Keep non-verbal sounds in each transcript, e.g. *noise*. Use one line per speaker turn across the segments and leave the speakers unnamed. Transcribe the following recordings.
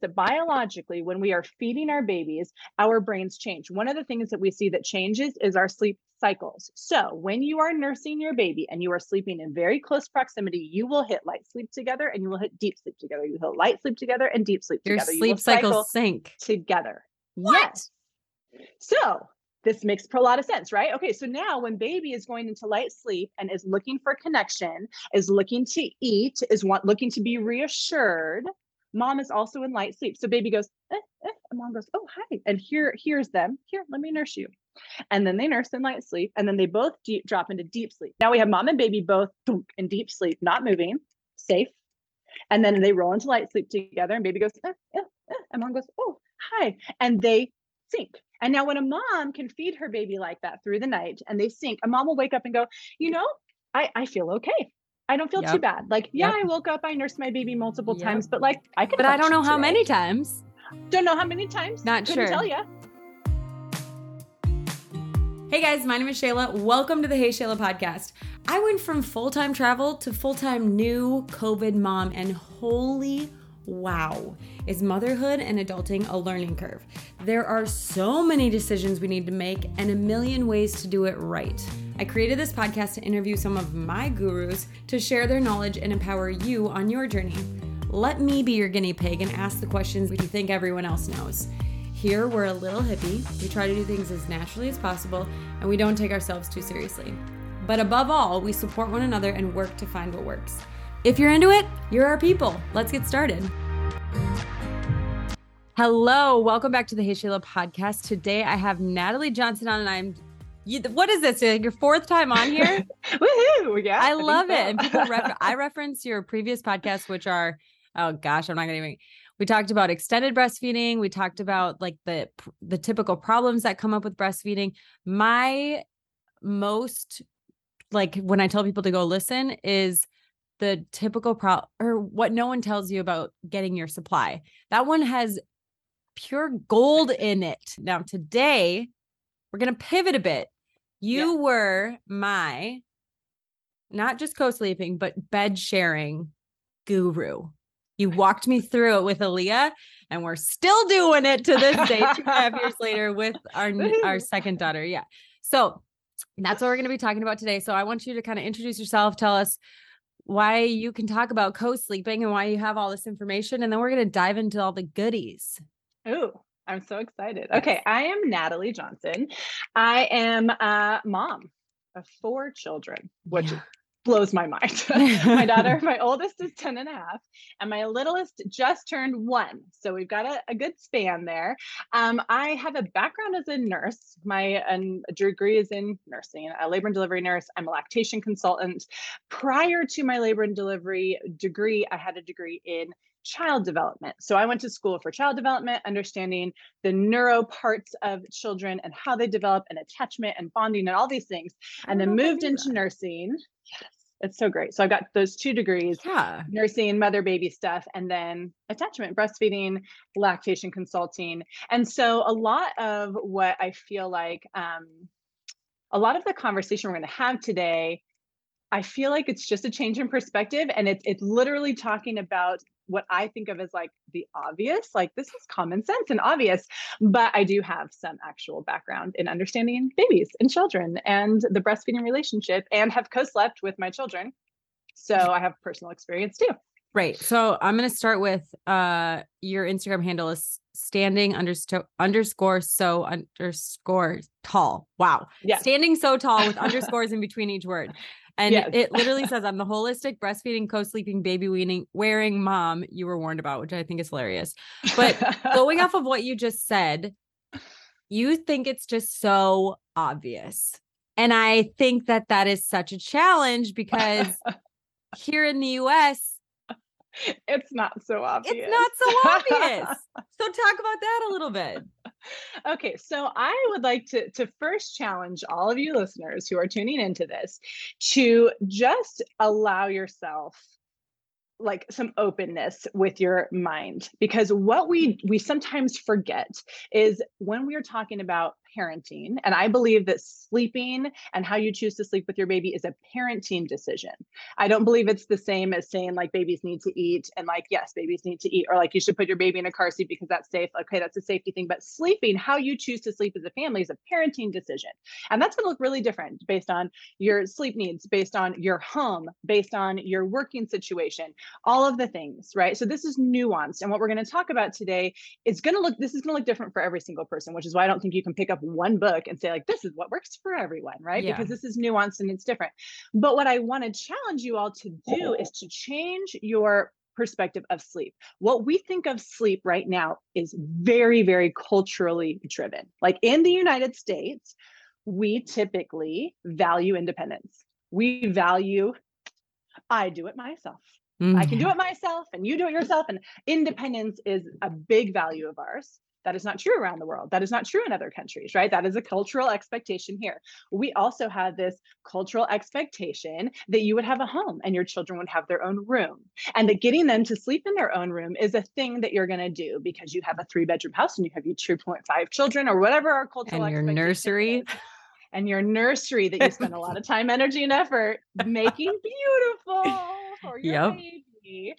that biologically, when we are feeding our babies, our brains change. One of the things that we see that changes is our sleep cycles. So, when you are nursing your baby and you are sleeping in very close proximity, you will hit light sleep together and you will hit deep sleep together. You hit light sleep together and deep sleep
Your
together. You
sleep
will cycle
cycles sync.
together.
What?
Yes. So this makes a lot of sense, right? Okay, so now when baby is going into light sleep and is looking for connection, is looking to eat, is want looking to be reassured, mom is also in light sleep. So baby goes, eh, eh, and mom goes, oh hi, and here here's them. Here, let me nurse you. And then they nurse in light sleep, and then they both deep, drop into deep sleep. Now we have mom and baby both in deep sleep, not moving, safe. And then they roll into light sleep together, and baby goes, eh, eh, eh, and mom goes, oh hi, and they sink. And now when a mom can feed her baby like that through the night and they sink, a mom will wake up and go, you know, I, I feel okay. I don't feel too bad. Like, yeah,
Yep.
I woke up, I nursed my baby multiple
Yep.
times, but like I could
But I don't know how
today.
many times.
Don't know how many times.
Not
Couldn't
sure.
tell you.
Hey guys, my name is Shayla. Welcome to the Hey Shayla podcast. I went from full time travel to full time new COVID mom, and holy wow, is motherhood and adulting a learning curve. There are so many decisions we need to make and a million ways to do it right. I created this podcast to interview some of my gurus to share their knowledge and empower you on your journey. Let me be your guinea pig and ask the questions you think everyone else knows. Here, we're a little hippie. We try to do things as naturally as possible, and we don't take ourselves too seriously. But above all, we support one another and work to find what works. If you're into it, you're our people. Let's get started. Hello, welcome back to the Hey Shayla podcast. Today I have Natalie Johnson on, and I'm. You, what is this? Your fourth time on here? *laughs*
Woohoo! Yeah.
I
think
love
so.
it. And people, refer- *laughs* I reference your previous podcasts, which are, oh gosh, I'm not gonna even. We talked about extended breastfeeding. We talked about like the the typical problems that come up with breastfeeding. My most like when I tell people to go listen is the typical pro or what no one tells you about getting your supply. That one has pure gold in it. Now today we're gonna pivot a bit. You were my not just co-sleeping, but bed sharing guru. You walked me through it with Aaliyah, and we're still doing it to this day, two and a half years *laughs* later, with our our second daughter. Yeah. So that's what we're going to be talking about today. So I want you to kind of introduce yourself, tell us why you can talk about co-sleeping and why you have all this information, and then we're going to dive into all the goodies.
Ooh, I'm so excited. Okay, I am Natalie Johnson. I am a mom of four children, which
Yeah.
blows my mind. *laughs* my daughter, my oldest is 10 and a half, and my littlest just turned one. So we've got a, a good span there. Um, I have a background as a nurse. My um, degree is in nursing, a labor and delivery nurse. I'm a lactation consultant. Prior to my labor and delivery degree, I had a degree in child development. So I went to school for child development, understanding the neuro parts of children and how they develop and attachment and bonding and all these things, and then
don't know if I
moved into
that.
nursing. Yes, it's so great. So I've got those two degrees
Yeah.
nursing, and mother baby stuff, and then attachment, breastfeeding, lactation consulting. And so a lot of what I feel like, um, a lot of the conversation we're going to have today, I feel like it's just a change in perspective, and it's it's literally talking about what I think of as like the obvious, like this is common sense and obvious, but I do have some actual background in understanding babies and children and the breastfeeding relationship, and have co-slept with my children, so I have personal experience too.
Right. So I'm going to start with uh your Instagram handle is standing understo- underscore so underscore tall. Wow.
Yeah.
Standing so tall with *laughs* underscores in between each word. And
Yes.
it literally says I'm the holistic breastfeeding, co-sleeping, baby weaning, wearing mom you were warned about, which I think is hilarious. But Going off of what you just said, you think it's just so obvious. And I think that that is such a challenge because here in the US,
it's not so obvious.
it's not so obvious. *laughs* So talk about that a little bit.
Okay, so I would like to to first challenge all of you listeners who are tuning into this to just allow yourself like some openness with your mind because what we we sometimes forget is when we are talking about parenting. And I believe that sleeping and how you choose to sleep with your baby is a parenting decision. I don't believe it's the same as saying like babies need to eat and like, yes, babies need to eat, or like you should put your baby in a car seat because that's safe. Okay, that's a safety thing. But sleeping, how you choose to sleep as a family is a parenting decision. And that's going to look really different based on your sleep needs, based on your home, based on your working situation, all of the things, right? So this is nuanced. And what we're going to talk about today is going to look, this is going to look different for every single person, which is why I don't think you can pick up one book and say, like, this is what works for everyone, right?
Yeah.
Because this is nuanced and it's different. But what I want to challenge you all to do oh. is to change your perspective of sleep. What we think of sleep right now is very, very culturally driven. Like in the United States, we typically value independence. We value, I do it myself. I can do mm-hmm. it myself and you do it yourself. And independence is a big value of ours. That is not true around the world. That is not true in other countries, right? That is a cultural expectation here. We also have this cultural expectation that you would have a home and your children would have their own room, and that getting them to sleep in their own room is a thing that you're going to do because you have a three bedroom house and you have your 2.5 children or whatever our cultural
and your
expectation
nursery.
is. And your nursery that you spend a lot of *laughs* time, energy, and effort making beautiful for your
Yep.
baby.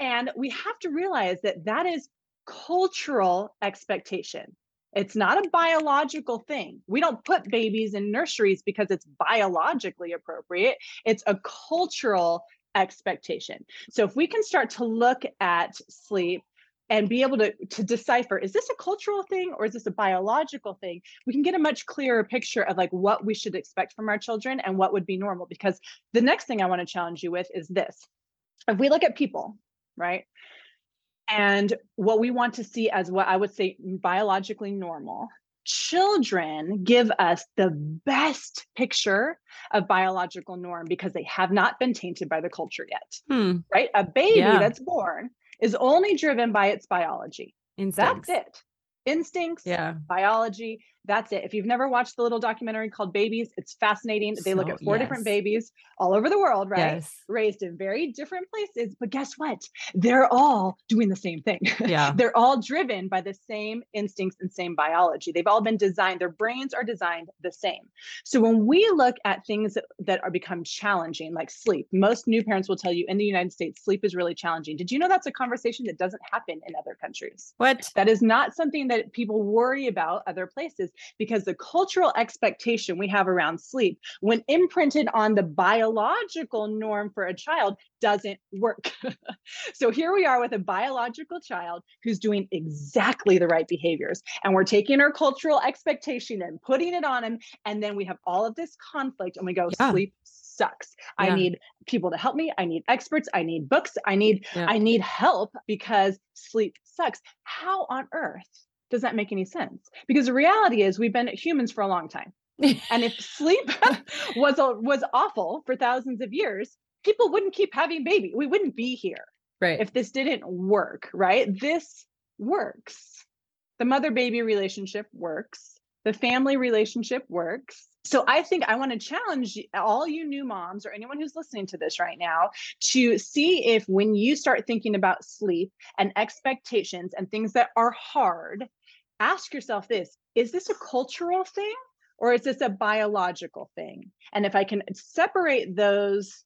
And we have to realize that that is cultural expectation. It's not a biological thing. We don't put babies in nurseries because it's biologically appropriate. It's a cultural expectation. So if we can start to look at sleep and be able to, to decipher is this a cultural thing or is this a biological thing we can get a much clearer picture of like what we should expect from our children and what would be normal because the next thing i want to challenge you with is this if we look at people right and what we want to see as what I would say biologically normal. Children give us the best picture of biological norm because they have not been tainted by the culture yet,
Hmm.
right? A baby
Yeah.
that's born is only driven by its biology.
Instincts.
That's it. Instincts,
Yeah.
biology. That's it. If you've never watched the little documentary called Babies, it's fascinating. They look at four different babies all over the world, right?
Yes.
Raised in very different places. But guess what? They're all doing the same thing.
Yeah. *laughs*
They're all driven by the same instincts and same biology. They've all been designed, their brains are designed the same. So when we look at things that, that are become challenging, like sleep, most new parents will tell you in the United States, sleep is really challenging. Did you know that's a conversation that doesn't happen in other countries?
What?
That is not something that people worry about other places because the cultural expectation we have around sleep, when imprinted on the biological norm for a child, doesn't work. *laughs* so here we are with a biological child who's doing exactly the right behaviors. And we're taking our cultural expectation and putting it on him. And then we have all of this conflict and we go,
Yeah.
sleep sucks. I need people to help me. I need experts. I need books. I need
Yeah.
I need help because sleep sucks. How on earth does that make any sense? Because the reality is we've been humans for a long time. And if *laughs* sleep *laughs* was a, was awful for thousands of years, people wouldn't keep having baby. We wouldn't be here
right.
if this didn't work, right? This works. The mother baby relationship works. The family relationship works. So I think I want to challenge all you new moms or anyone who's listening to this right now to see if when you start thinking about sleep and expectations and things that are hard, ask yourself this, is this a cultural thing or is this a biological thing? And if I can separate those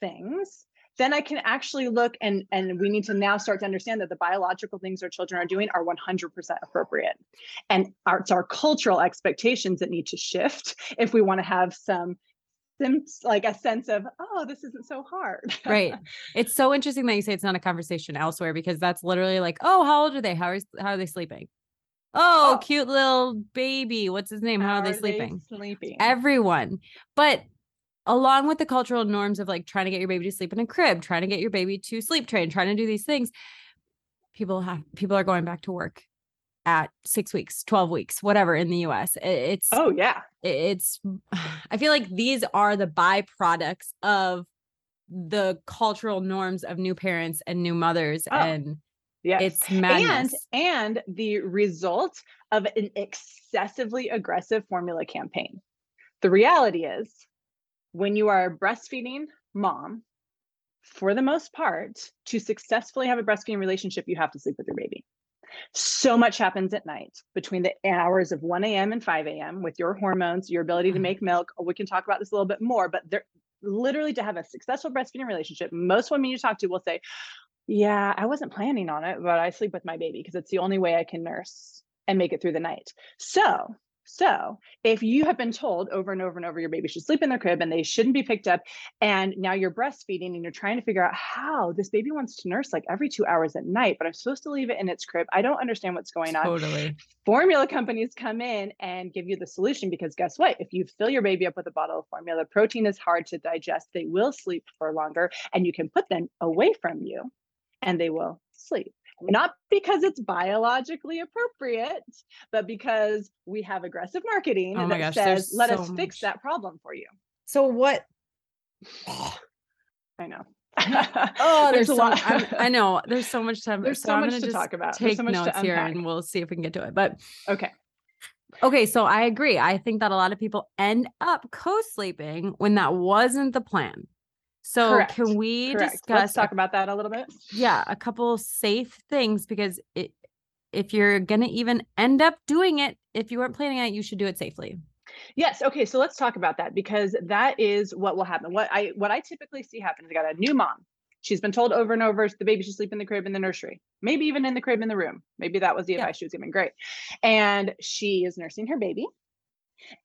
things, then I can actually look and and we need to now start to understand that the biological things our children are doing are 100% appropriate. And our, it's our cultural expectations that need to shift *laughs* if we want to have some like a sense of oh this isn't so hard *laughs*
right. It's so interesting that you say it's not a conversation elsewhere because that's literally like, oh, how old are they? How are how are they sleeping? Oh,
Oh.
cute little baby. What's his name? How, are they sleeping?
sleeping
Everyone. But along with the cultural norms of like trying to get your baby to sleep in a crib, trying to get your baby to sleep train, trying to do these things, people have people are going back to work at 6 weeks, 12 weeks, whatever in the US. It's
oh yeah
it's *sighs* i feel like these are the byproducts of the cultural norms of new parents and new mothers
Oh,
and
yes
it's madness
and and the result of an excessively aggressive formula campaign the reality is when you are a breastfeeding mom for the most part to successfully have a breastfeeding relationship you have to sleep with your baby So much happens at night between the hours of 1 a.m. and 5 a.m. with your hormones, your ability to
Mhm.
make milk. We can talk about this a little bit more, but there literally to have a successful breastfeeding relationship, most women you talk to will say, Yeah, I wasn't planning on it, but I sleep with my baby because it's the only way I can nurse and make it through the night. So so, if you have been told over and over and over your baby should sleep in their crib and they shouldn't be picked up, and now you're breastfeeding and you're trying to figure out how this baby wants to nurse like every two hours at night, but I'm supposed to leave it in its crib. I don't understand what's going on.
Totally.
Formula companies come in and give you the solution because guess what? If you fill your baby up with a bottle of formula, protein is hard to digest. They will sleep for longer, and you can put them away from you and they will sleep mm. not because it's biologically appropriate, but because we have aggressive marketing
Oh
that
gosh,
says, let
so
us fix that problem for you.
So what?
I know. *laughs* *laughs*
Oh, there's,
a
so
lot.
I'm- I *laughs* know there's so much time.
There's so
I'm
much to talk about.
Take
so
notes here, and we'll see if we can get to it. But
Okay.
okay, so I agree. I think that a lot of people end up co-sleeping when that wasn't the plan. So
Correct.
can we
Correct.
discuss?
Let's talk about that a little bit.
yeah, a couple safe things because it, if you're gonna even end up doing it, if you weren't planning on it, you should do it safely.
Yes. Okay. So let's talk about that because that is what will happen. What I what I typically see happen is I got a new mom. She's been told over and over the baby should sleep in the crib in the nursery, maybe even in the crib in the room. Maybe that was the
Yeah.
advice she was giving. Great. And she is nursing her baby.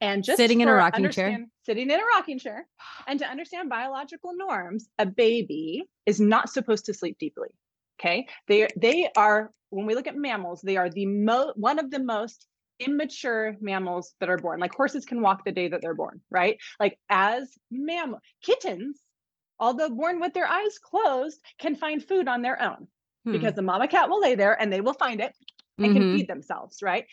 And just
Sitting in a rocking chair.
Sitting in a rocking chair. And to understand biological norms, a baby is not supposed to sleep deeply. Okay. They they are when we look at mammals, they are the mo one of the most immature mammals that are born. Like horses can walk the day that they're born, right? Like as mammal kittens, although born with their eyes closed, can find food on their own
Hmm.
because the mama cat will lay there and they will find it and can
Mhm.
feed themselves, right?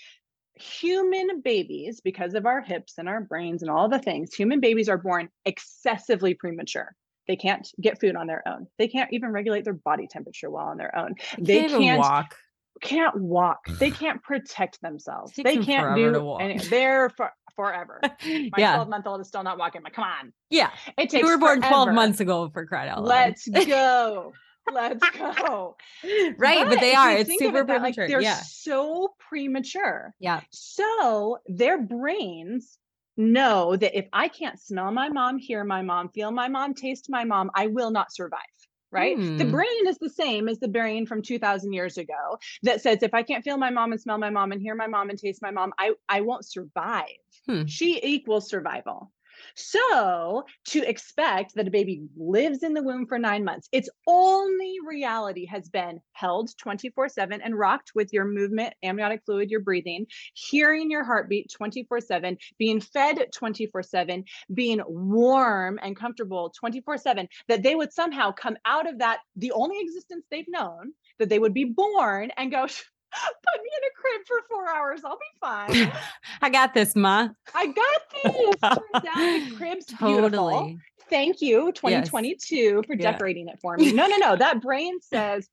Human babies, because of our hips and our brains and all the things, human babies are born excessively premature. They can't get food on their own. They can't even regulate their body temperature well on their own.
They
They
can't
can't
walk.
can't walk. They *sighs* can't protect themselves.
Takes
They
them
can't do
to
any. They're for forever. *laughs* My
yeah,
12 month old is still not walking. Like, come on.
yeah.
It takes
You were born 12 months ago for crying out loud.
Let's go. Let's go. *laughs*
right, but they are. It's super
it that, like,
premature.
they're
yeah,
so premature.
yeah.
So their brains know that if I can't smell my mom, hear my mom, feel my mom, taste my mom, I will not survive. Right? The
Hmm.
brain is the same as the brain from 2000 years ago that says if I can't feel my mom and smell my mom and hear my mom and taste my mom, I, I won't survive.
Hmm.
She equals survival. So to expect that a baby lives in the womb for nine months, its only reality has been held 24 7 and rocked with your movement, amniotic fluid, your breathing, hearing your heartbeat 24 7, being fed 24 7, being warm and comfortable 24 7, that they would somehow come out of that, the only existence they've known, that they would be born and go, *laughs* *laughs* put me in a crib for four hours, I'll be fine. *laughs*
I got this, Ma.
I got this. *laughs* Turns out the crib's beautiful.
Totally.
Thank you, 2022, for
Yeah.
decorating it for me. No, no, no. That brain says,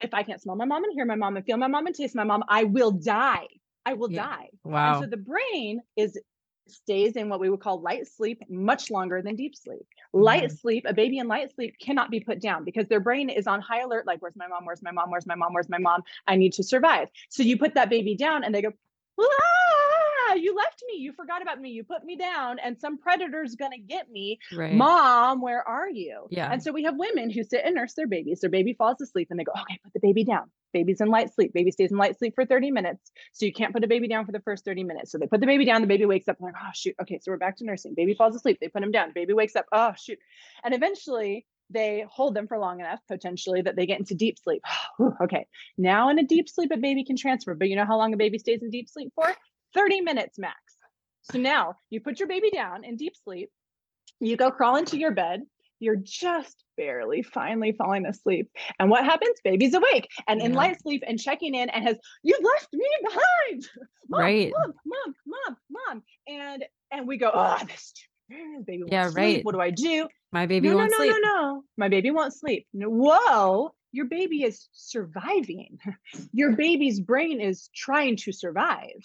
if I can't smell my mom and hear my mom and feel my mom and taste my mom, I will die. I will
Yeah.
die.
Wow.
And so the brain is stays in what we would call light sleep much longer than deep sleep. Light
Mm-hmm.
sleep, a baby in light sleep cannot be put down because their brain is on high alert like where's my mom? Where's my mom? Where's my mom? Where's my mom? I need to survive. So you put that baby down and they go, ah, you left me. You forgot about me. You put me down and some predator's going to get me.
right.
Mom, where are you?
Yeah.
And so we have women who sit and nurse their babies. Their baby falls asleep and they go, okay, put the baby down. Baby's in light sleep. Baby stays in light sleep for 30 minutes. So you can't put a baby down for the first 30 minutes. So they put the baby down. The baby wakes up and they're like, oh, shoot. Okay, so we're back to nursing. Baby falls asleep. They put him down. Baby wakes up. Oh, shoot. And eventually they hold them for long enough, potentially, that they get into deep sleep. *sighs* Okay. Now in a deep sleep, a baby can transfer. But you know how long a baby stays in deep sleep for? 30 minutes max. So now you put your baby down in deep sleep. You go crawl into your bed. You're just barely finally falling asleep. And what happens? Baby's awake and in light sleep and checking in and has, you've left me behind. *laughs* Mom,
Right.
Mom, mom, mom, mom. And and we go, oh, this baby won't
Yeah,
sleep.
right.
What do I do?
My baby
no,
won't
no,
sleep.
no, no, no. My baby won't sleep. No, whoa, your baby is surviving. *laughs* Your baby's brain is trying to survive.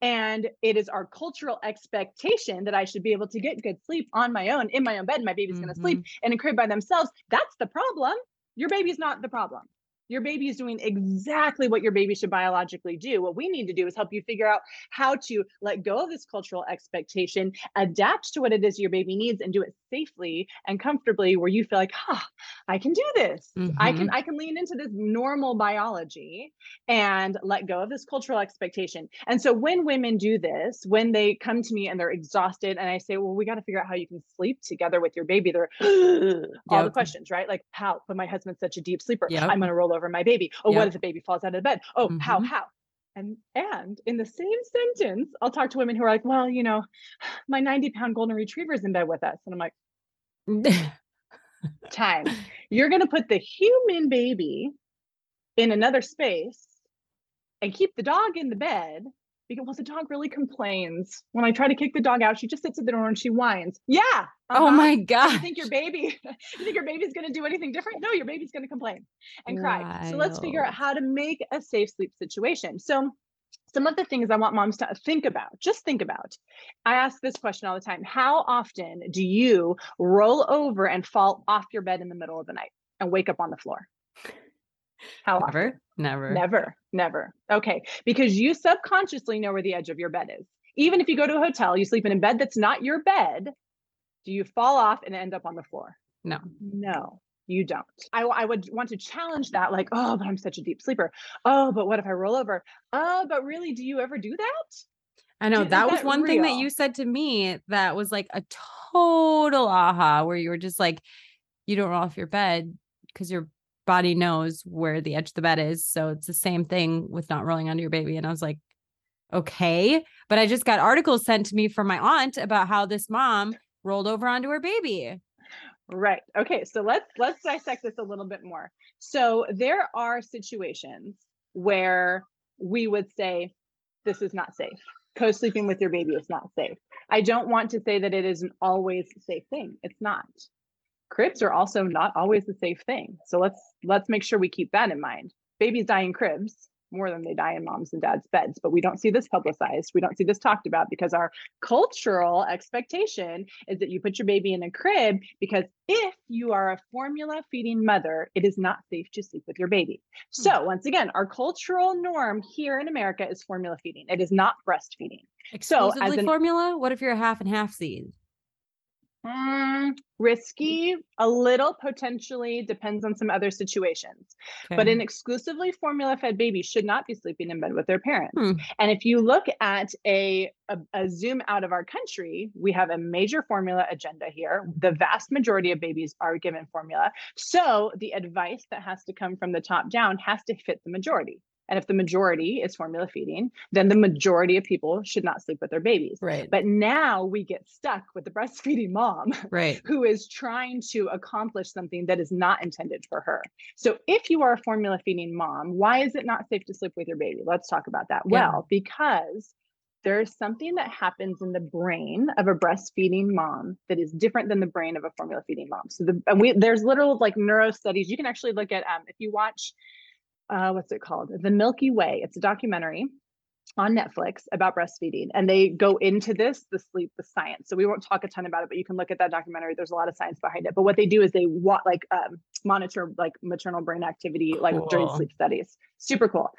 And it is our cultural expectation that I should be able to get good sleep on my own, in my own bed. My baby's going to sleep
Mm-hmm.
in a crib by themselves. That's the problem. Your baby's not the problem. Your baby is doing exactly what your baby should biologically do. What we need to do is help you figure out how to let go of this cultural expectation, adapt to what it is your baby needs, and do it safely and comfortably where you feel like, huh, I can do this. Mm-hmm. I can mm-hmm. I can lean into this normal biology and let go of this cultural expectation. And so when women do this, when they come to me and they're exhausted and I say, well, we got to figure out how you can sleep together with your baby, they're *gasps* all yep. the questions, right? Like, how? But my husband's such a deep sleeper. Yep. I'm gonna roll over my baby. Oh, yep. what if the baby falls out of the bed? Oh, mm-hmm. how, how? And and in the same sentence, I'll talk to women who are like, well, you know, *sighs* my 90 pound golden retriever is in bed with us. And I'm like, *laughs* time. You're gonna put the human baby in another space and keep the dog in the bed because well, the dog really complains. When I try to kick the dog out, she just sits at the door and she whines. Yeah.
Oh uh-huh. Oh my God.
You think your baby, *laughs* you think your baby's gonna do anything different? No, your baby's gonna complain and cry. So let's figure out how to make a safe sleep situation. So some of the things I want moms to think about, just think about. I ask this question all the time. How often do you roll over and fall off your bed in the middle of the night and wake up on the floor?
How never, often? Never.
Never. Never. Okay. Because you subconsciously know where the edge of your bed is. Even if you go to a hotel, you sleep in a bed that's not your bed, do you fall off and end up on the floor?
No.
No, you don't. I, I would want to challenge that, like, oh, but I'm such a deep sleeper. Oh, but what if I roll over? Oh, but really, do you ever do that?
I know that was one real? thing that you said to me that was like a total aha, where you were just like, you don't roll off your bed because you're body knows where the edge of the bed is. So it's the same thing with not rolling onto your baby. And I was like, okay. But I just got articles sent to me from my aunt about how this mom rolled over onto her baby.
Right. Okay. So let's let's dissect this a little bit more. So there are situations where we would say this is not safe. Co-sleeping with your baby is not safe. I don't want to say that it is an always safe thing. It's not cribs are also not always the safe thing. So let's let's make sure we keep that in mind. Babies die in cribs more than they die in moms and dads' beds, but we don't see this publicized. We don't see this talked about because our cultural expectation is that you put your baby in a crib because if you are a formula feeding mother, it is not safe to sleep with your baby. Hmm. So, once again, our cultural norm here in America is formula feeding. It is not breastfeeding.
Exclusively so, as an, formula. What if you're a half and half seed?
Mm, risky, a little potentially depends on some other situations. Okay. But an exclusively formula fed baby should not be sleeping in bed with their parents. Hmm. And if you look at a, a, a zoom out of our country, we have a major formula agenda here. The vast majority of babies are given formula. So the advice that has to come from the top down has to fit the majority. And if the majority is formula feeding, then the majority of people should not sleep with their babies.
Right.
But now we get stuck with the breastfeeding mom, *laughs*
right,
who is trying to accomplish something that is not intended for her. So if you are a formula feeding mom, why is it not safe to sleep with your baby? Let's talk about that. Yeah. Well, because there's something that happens in the brain of a breastfeeding mom that is different than the brain of a formula feeding mom. So the and we there's little like neuro studies. You can actually look at um, if you watch uh, what's it called? The Milky Way. It's a documentary on Netflix about breastfeeding, and they go into this, the sleep, the science. So we won't talk a ton about it, but you can look at that documentary. There's a lot of science behind it. But what they do is they want like um, monitor like maternal brain activity, like cool. during sleep studies. Super cool.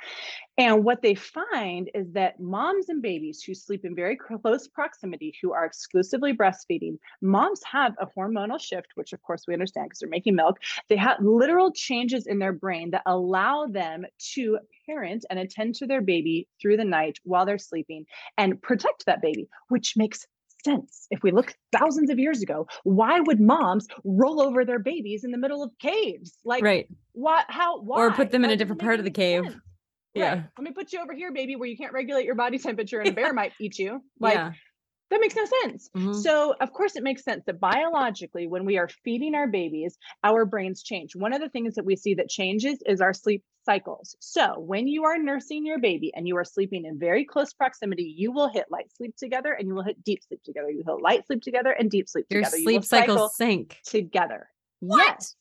And what they find is that moms and babies who sleep in very close proximity, who are exclusively breastfeeding, moms have a hormonal shift, which of course we understand because they're making milk. They have literal changes in their brain that allow them to parent and attend to their baby through the night while they're sleeping and protect that baby, which makes sense. If we look thousands of years ago, why would moms roll over their babies in the middle of caves? Like,
right?
What? How? Why?
Or put them in a different part of the cave. Sense.
Yeah. Right. Let me put you over here, baby, where you can't regulate your body temperature and a bear *laughs* might eat you. Like, yeah. that makes no sense. Mm-hmm. So, of course, it makes sense that biologically, when we are feeding our babies, our brains change. One of the things that we see that changes is our sleep cycles. So, when you are nursing your baby and you are sleeping in very close proximity, you will hit light sleep together and you will hit deep sleep together. You hit light sleep together and deep sleep
Your
together.
sleep cycles sync
together.
What?
Yes.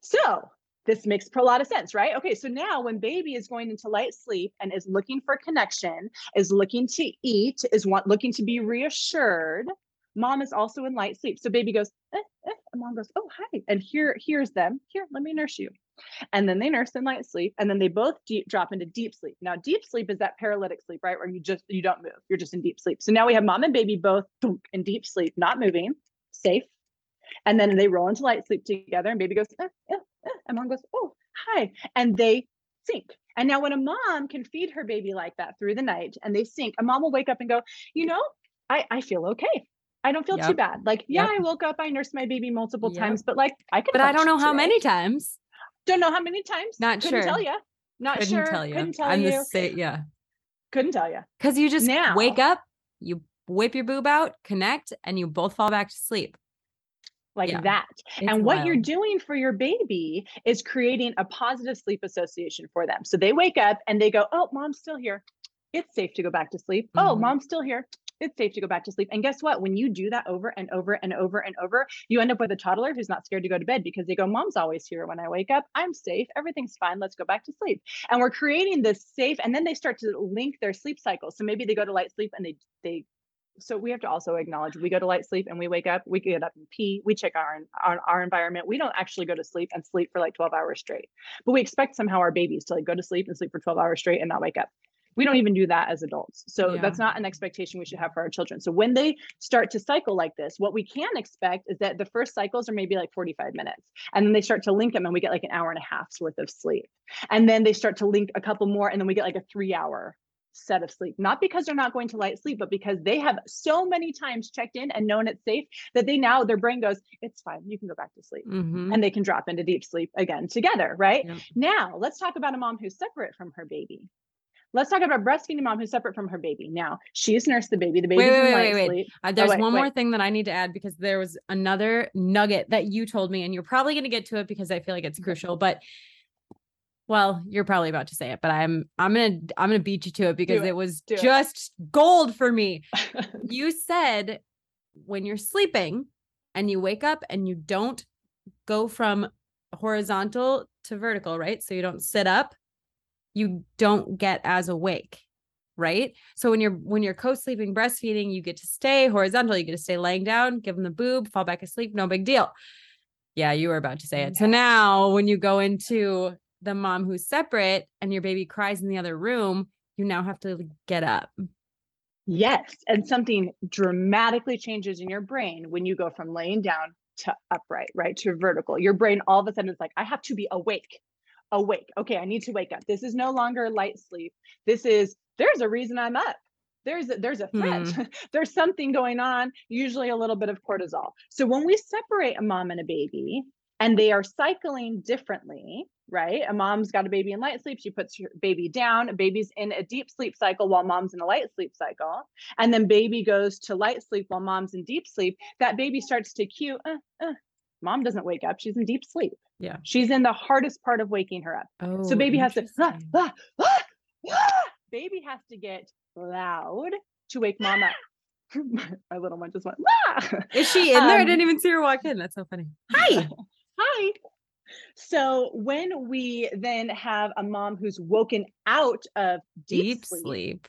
So, this makes a lot of sense, right? Okay, so now when baby is going into light sleep and is looking for connection, is looking to eat, is want looking to be reassured, mom is also in light sleep. So baby goes, eh, eh, and mom goes, oh hi, and here here's them. Here, let me nurse you. And then they nurse in light sleep and then they both deep, drop into deep sleep now deep sleep is that paralytic sleep right where you just you don't move you're just in deep sleep so now we have mom and baby both in deep sleep not moving safe and then they roll into light sleep together and baby goes eh, eh, eh, and mom goes oh hi and they sink and now when a mom can feed her baby like that through the night and they sink a mom will wake up and go you know i i feel okay I don't feel yep. too bad. Like, yeah, yep. I woke up, I nursed my baby multiple yep. times, but like I could
But I don't know how many times.
Don't know how many times.
Not
Couldn't
sure.
tell you. Not
Couldn't
sure.
Tell you.
Couldn't tell
I'm
you.
The same, yeah.
Couldn't tell you.
Because you just now, wake up, you whip your boob out, connect, and you both fall back to sleep.
Like yeah. that. It's and what wild. you're doing for your baby is creating a positive sleep association for them. So they wake up and they go, Oh, mom's still here. It's safe to go back to sleep. Oh, mm-hmm. Oh, mom's still here it's safe to go back to sleep. And guess what? When you do that over and over and over and over, you end up with a toddler who's not scared to go to bed because they go, Mom's always here when I wake up. I'm safe. Everything's fine. Let's go back to sleep. And we're creating this safe, and then they start to link their sleep cycle. So maybe they go to light sleep and they they so we have to also acknowledge we go to light sleep and we wake up we get up and pee we check our, our our environment we don't actually go to sleep and sleep for like 12 hours straight but we expect somehow our babies to like go to sleep and sleep for 12 hours straight and not wake up we don't even do that as adults. So yeah. that's not an expectation we should have for our children. So when they start to cycle like this, what we can expect is that the first cycles are maybe like 45 minutes. And then they start to link them and we get like an hour and a half's worth of sleep. And then they start to link a couple more and then we get like a three hour set of sleep not because they're not going to light sleep but because they have so many times checked in and known it's safe that they now their brain goes it's fine you can go back to sleep mm-hmm. and they can drop into deep sleep again together right yeah. now let's talk about a mom who's separate from her baby let's talk about breastfeeding mom who's separate from her baby. Now she's nursed the baby. The baby.
Wait, wait, wait, wait, wait. Uh, there's oh, wait, one wait. more thing that I need to add because there was another nugget that you told me, and you're probably going to get to it because I feel like it's crucial. But well, you're probably about to say it, but I'm I'm gonna I'm gonna beat you to it because it. it. was Do just it. gold for me. *laughs* you said when you're sleeping and you wake up and you don't go from horizontal to vertical, right? So you don't sit up you don't get as awake right? So when you're when you're co-sleeping breastfeeding you get to stay horizontal you get to stay laying down give them the boob fall back asleep no big deal. Yeah you were about to say it. So now when you go into the mom who's separate and your baby cries in the other room you now have to get up.
Yes and something dramatically changes in your brain when you go from laying down to upright right to vertical. Your brain all of a sudden is like i have to be awake awake. Okay, I need to wake up. This is no longer light sleep. This is there's a reason I'm up. There's a, there's a threat. Mm. *laughs* there's something going on, usually a little bit of cortisol. So when we separate a mom and a baby and they are cycling differently, right? A mom's got a baby in light sleep, she puts her baby down, a baby's in a deep sleep cycle while mom's in a light sleep cycle, and then baby goes to light sleep while mom's in deep sleep. That baby starts to cue, uh, uh, mom doesn't wake up, she's in deep sleep.
Yeah.
She's in the hardest part of waking her up. Oh, so baby has to ah, ah, ah, ah, baby has to get loud to wake mom up. *laughs* My little one just went, ah!
Is she in um, there? I didn't even see her walk in. That's so funny.
Hi. *laughs* Hi. So when we then have a mom who's woken out of deep, deep sleep, sleep,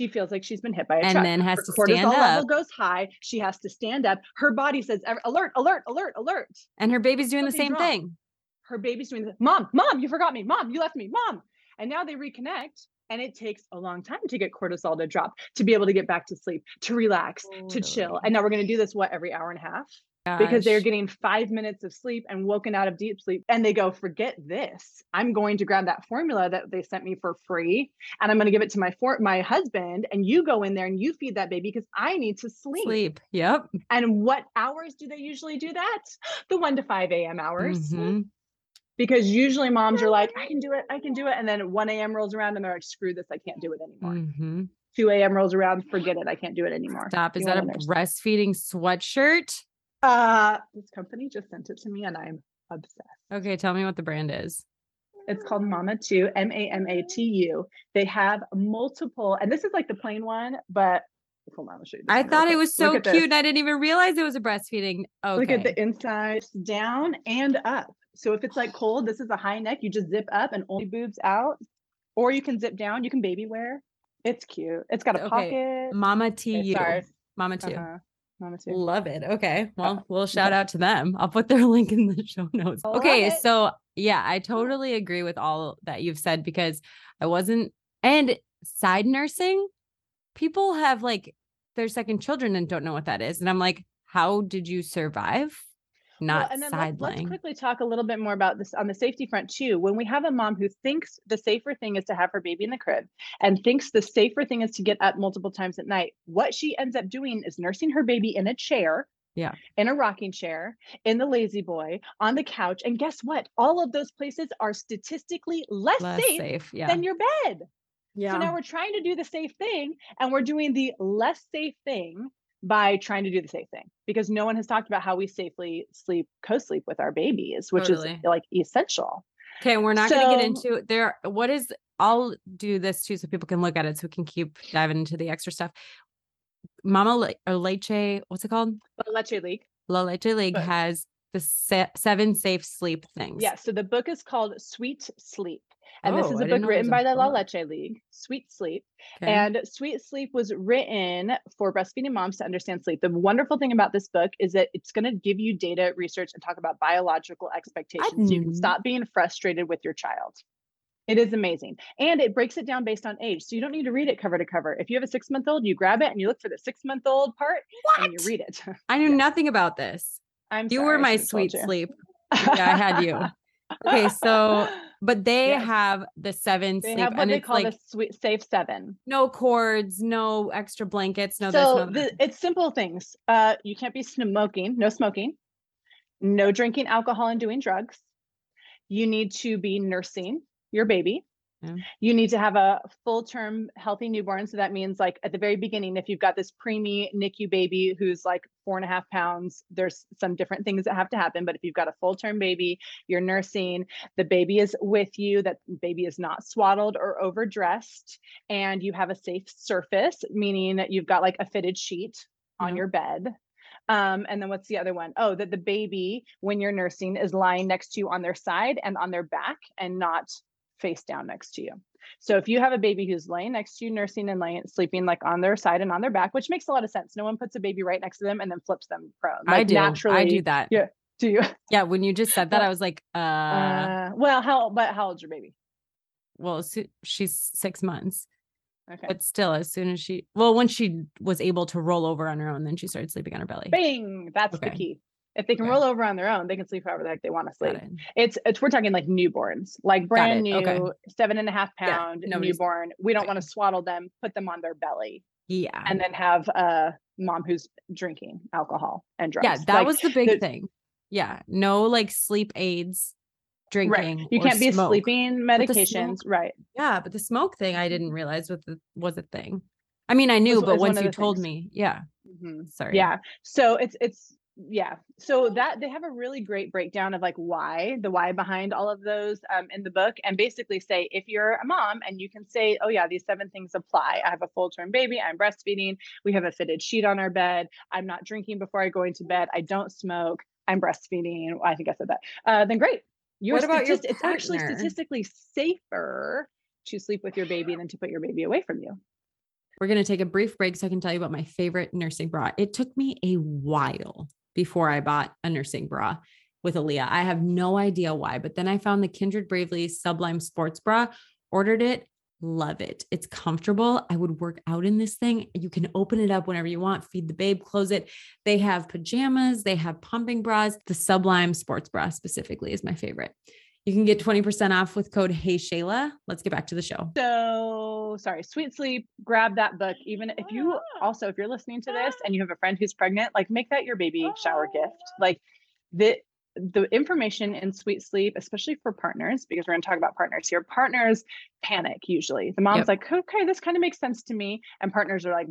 she feels like she's been hit by a
and
truck.
then has
Her
to stand up.
level goes high. She has to stand up. Her body says, "Alert! Alert! Alert! Alert!"
And her baby's doing Something's the same wrong. thing.
Her baby's doing the mom, mom, you forgot me, mom, you left me, mom. And now they reconnect, and it takes a long time to get cortisol to drop, to be able to get back to sleep, to relax, to chill. Oh. And now we're going to do this what every hour and a half Gosh. because they're getting five minutes of sleep and woken out of deep sleep. And they go, forget this. I'm going to grab that formula that they sent me for free and I'm going to give it to my for- my husband. And you go in there and you feed that baby because I need to sleep.
Sleep. Yep.
And what hours do they usually do that? The 1 to 5 a.m. hours. Mm-hmm. Because usually moms are like, I can do it, I can do it. And then 1 a.m. rolls around and they're like, screw this, I can't do it anymore. Mm-hmm. 2 a.m. rolls around, forget it, I can't do it anymore.
Stop. Is you that a breastfeeding sweatshirt?
Uh, this company just sent it to me and I'm obsessed.
Okay, tell me what the brand is.
It's called Mamatu, M A M A T U. They have multiple, and this is like the plain one, but hold on, I'll show you.
I thought it was so cute, this. and I didn't even realize it was a breastfeeding. Okay.
Look at the inside, down and up. So if it's like cold, this is a high neck. You just zip up and only boobs out, or you can zip down. You can baby wear. It's cute. It's got a okay. pocket.
Mama T U. Mama T. Uh-huh. Mama too. Love it. Okay. Well, we'll shout out to them. I'll put their *laughs* link in the show notes. Okay. So Yeah, I totally agree with all that you've said because I wasn't and side nursing, people have like their second children and don't know what that is. And I'm like, how did you survive? Not
well, and then let, let's quickly talk a little bit more about this on the safety front too. When we have a mom who thinks the safer thing is to have her baby in the crib and thinks the safer thing is to get up multiple times at night, what she ends up doing is nursing her baby in a chair
Yeah.
in a rocking chair, in the lazy boy, on the couch. And guess what? All of those places are statistically less,
Less
safe,
safe. Yeah.
than your bed.
yeah.
So now we're trying to do the safe thing and we're doing the less safe thing by trying to do the safe thing because no one has talked about how we safely sleep, co sleep with our babies, which
Totally.
is like essential.
Okay, we're not going to get into there. What is? I'll do this too, so people can look at it, so we can keep diving into the extra stuff. Mama Le- or Leche, what's it called?
Let's your leak.
La Leche League has the se- seven safe sleep things.
Yeah. So the book is called Sweet Sleep. And this
Oh,
is
I
a
didn't
book written by the La. Leche League, Sweet Sleep.
Okay.
And Sweet Sleep was written for breastfeeding moms to understand sleep. The wonderful thing about this book is that it's going to give you data, research, and talk about biological expectations. so you can stop being frustrated with your child. It is amazing. And it breaks it down based on age. So you don't need to read it cover to cover. If you have a six month old, you grab it and you look for the six month old part and you read it. *laughs*
I knew
yeah.
nothing about this.
I'm
You
sorry,
were my sweet sleep. *laughs* Yeah, I had you. Okay, so *laughs* but they
Yes.
have the seven
They
sleep,
have what
and
they call
like
the sweet safe seven.
no cords, no extra blankets, no
so
this, no
the, it's simple things. Uh, you can't be smoking, no smoking, no drinking alcohol and doing drugs. You need to be nursing your baby.
Yeah.
You need to have a full term healthy newborn. So that means, like, at the very beginning, if you've got this preemie NICU baby who's like four and a half pounds, there's some different things that have to happen. But if you've got a full term baby, you're nursing, the baby is with you, that baby is not swaddled or overdressed, and you have a safe surface, meaning that you've got like a fitted sheet on
Yeah.
your bed. Um, and then what's the other one? Oh, that the baby, when you're nursing, is lying next to you on their side and on their back and not face down next to you. So if you have a baby who's laying next to you, nursing and laying, sleeping like on their side and on their back, which makes a lot of sense. No one puts a baby right next to them and then flips them prone.
I do.
naturally,
I do that.
yeah. do you? *laughs*
Yeah, when you just said that, I was like, uh,
Uh, well, how? But how old's your baby?
well, so- she's six months,
Okay.
but still, as soon as she, well, once she was able to roll over on her own, then she started sleeping on her belly.
Bing. That's the key. If they can
Okay.
roll over on their own, they can sleep however the heck they want to sleep.
it.
It's it's we're talking like newborns, like brand new,
Okay.
seven and a half
Yeah,
pound
nobody's-
newborn. We don't
right.
want to swaddle them, put them on their belly,
Yeah.
and then have a mom who's drinking alcohol and drugs.
yeah, that
Like,
was the big
the-
thing. Yeah. No like sleep aids, drinking.
right. You
or
can't be
smoke.
sleeping medications, right?
Yeah, but the smoke thing I didn't realize was the, was a thing. I mean, I knew,
Was-
but once you told
things.
me, yeah.
Mhm.
Sorry.
Yeah. So it's it's yeah. So that they have a really great breakdown of like why, the why behind all of those um, in the book, and basically say if you're a mom and you can say, oh yeah, these seven things apply. I have a full term baby. I'm breastfeeding. We have a fitted sheet on our bed. I'm not drinking before I go into bed. I don't smoke. I'm breastfeeding. I think I said that. Uh, then great. You're
What about your
statist- it's actually statistically safer to sleep with your baby than to put your baby away from you.
We're going to take a brief break so I can tell you about my favorite nursing bra. It took me a while before I bought a nursing bra with Aaliyah. I have no idea why, but then I found the Kindred Bravely Sublime Sports Bra, ordered it, love it. It's comfortable. I would work out in this thing. You can open it up whenever you want, feed the babe, close it. They have pajamas, they have pumping bras. The Sublime Sports Bra specifically is my favorite. You can get 20% off with code Hey Shayla. Let's get back to the show.
So sorry, sweet sleep. Grab that book. Even if you oh, also, if you're listening to this ah. and you have a friend who's pregnant, like make that your baby oh, shower gift. Like the the information in sweet sleep, especially for partners, because we're going to talk about partners here. Partners panic usually. The mom's
Yep.
like, okay, this kind of makes sense to me, and partners are like,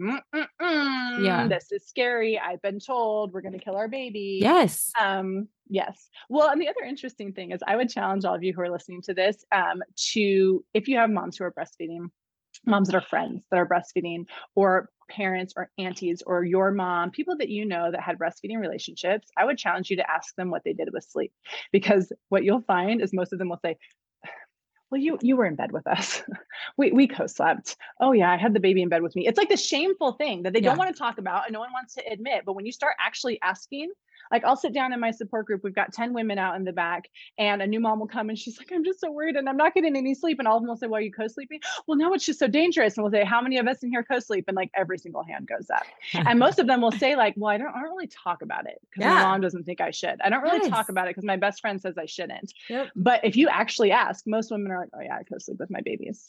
Yeah.
this is scary. I've been told we're going to kill our baby.
Yes.
Um, yes. Well, and the other interesting thing is I would challenge all of you who are listening to this um, to, if you have moms who are breastfeeding, moms that are friends that are breastfeeding, or parents or aunties or your mom, people that you know that had breastfeeding relationships, I would challenge you to ask them what they did with sleep. Because what you'll find is most of them will say, well, you you were in bed with us. *laughs* we we co-slept. Oh yeah, I had the baby in bed with me. It's like the shameful thing that they
Yeah.
don't want to talk about and no one wants to admit. But when you start actually asking, Like I'll sit down in my support group. We've got 10 women out in the back, and a new mom will come and she's like, I'm just so worried and I'm not getting any sleep. And all of them will say, Well, are you co-sleeping? Well, no, it's just so dangerous. And we'll say, How many of us in here co-sleep? And like every single hand goes up. *laughs* and most of them will say, like, well, I don't, I don't really talk about it because
Yeah.
my mom doesn't think I should. I don't really
Nice.
talk about it because my best friend says I shouldn't.
Yep.
But if you actually ask, most women are like, Oh yeah, I co-sleep with my babies.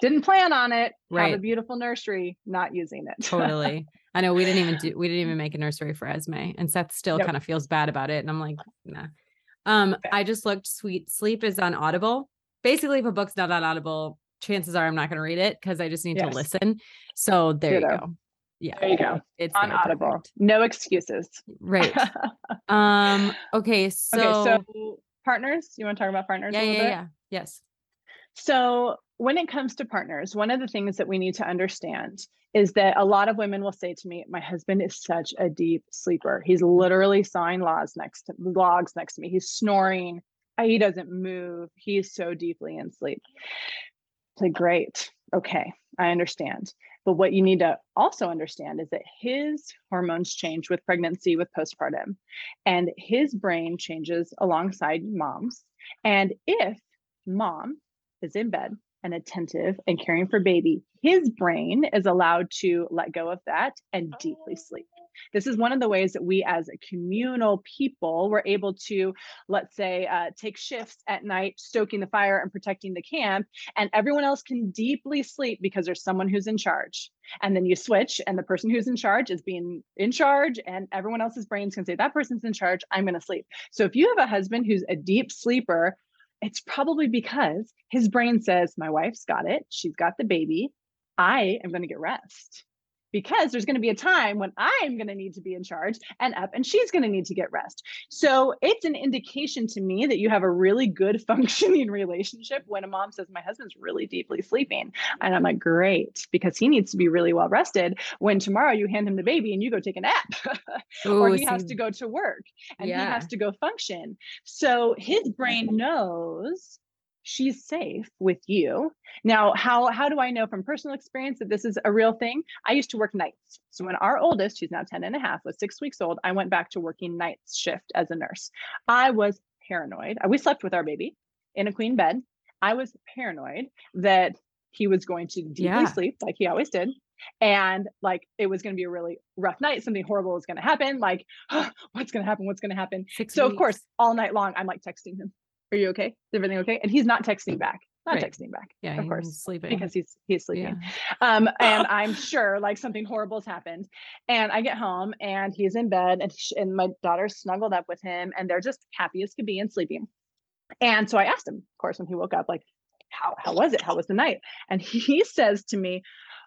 Didn't plan on it. right. Have a beautiful nursery, not using it.
Totally. *laughs* I know we didn't even do we didn't even make a nursery for Esme and Seth still
Nope.
kind of feels bad about it. And I'm like, nah. Um,
Okay.
I just looked sweet sleep is on Audible. Basically, if a book's not on Audible, chances are I'm not gonna read it because I just need
Yes.
to listen. So there you go. Yeah.
there you go.
It's
On Audible.
perfect.
No excuses.
Right. *laughs* Um, okay, so,
okay, so partners, you want to talk about partners
yeah,
a
yeah,
bit?
yeah. Yes.
So, when it comes to partners, one of the things that we need to understand is that a lot of women will say to me, "My husband is such a deep sleeper. He's literally sawing logs next to logs next to me. He's snoring. He doesn't move. He's so deeply in sleep." Like, great. Okay, I understand. But what you need to also understand is that his hormones change with pregnancy, with postpartum, and his brain changes alongside mom's. And if mom is in bed and attentive and caring for baby, his brain is allowed to let go of that and deeply sleep. This is one of the ways that we, as a communal people, were able to, let's say, uh, take shifts at night, stoking the fire and protecting the camp, and everyone else can deeply sleep because there's someone who's in charge. And then you switch, and the person who's in charge is being in charge, and everyone else's brains can say, That person's in charge, I'm going to sleep. So if you have a husband who's a deep sleeper, it's probably because his brain says, My wife's got it. She's got the baby. I am going to get rest because there's going to be a time when I'm going to need to be in charge and up, and she's going to need to get rest. So it's an indication to me that you have a really good *laughs* functioning relationship when a mom says, My husband's really deeply sleeping. And I'm like, Great, because he needs to be really well rested when tomorrow you hand him the baby and you go take a nap. *laughs* or
Ooh,
he has to go to work and he has to go function. So his brain knows she's safe with you. Now, how how do I know from personal experience that this is a real thing? I used to work nights. So when our oldest, who's now 10 and a half, was six weeks old, I went back to working night shift as a nurse. I was paranoid. Uh, we slept with our baby in a queen bed. I was paranoid that he was going to deeply
Yeah.
sleep like he always did. And like it was going to be a really rough night. Something horrible was going to happen. Like, *gasps* what's going to happen? What's going to happen?
six
So of course, all night long, I'm like texting him. Are you okay? Is everything okay? And he's not texting back. Not
Right.
texting back
yeah,
of course,
sleeping
because he's he's sleeping.
yeah.
Um, and *laughs* I'm sure like something horrible has happened. And I get home and he's in bed and sh- and my daughter's snuggled up with him and they're just happy as could be and sleeping. And so I asked him, of course, when he woke up, like, how how was it? How was the night? And he says to me,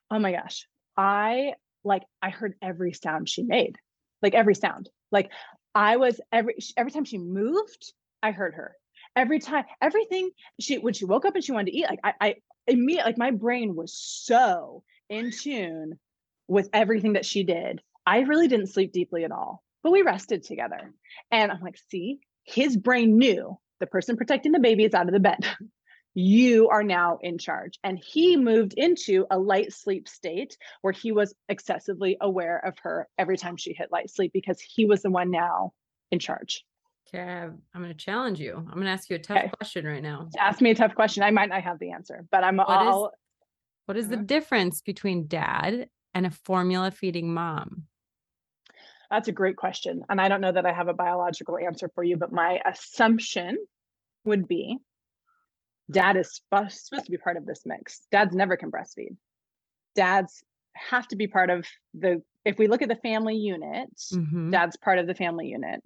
"Oh my gosh, I like I heard every sound she made, like every sound. Like I was every every time she moved, I heard her. Every time, everything she when she woke up and she wanted to eat, like I, I immediately like my brain was so in tune with everything that she did. I really didn't sleep deeply at all, but we rested together. And I'm like, see, his brain knew the person protecting the baby is out of the bed. *laughs* You are now in charge. And he moved into a light sleep state where he was excessively aware of her every time she hit light sleep because he was the one now in charge.
Okay, I'm going to challenge you. I'm going to ask you a tough
Okay.
question right now.
Ask me a tough question. I might not have the answer, but I'm
What is-
all
What is the
Mhm.
difference between dad and a formula feeding mom?
That's a great question. And I don't know that I have a biological answer for you, but my assumption would be dad is supposed to be part of this mix. Dads never can breastfeed. Dads have to be part of the, if we look at the family unit,
Mhm.
dad's part of the family unit.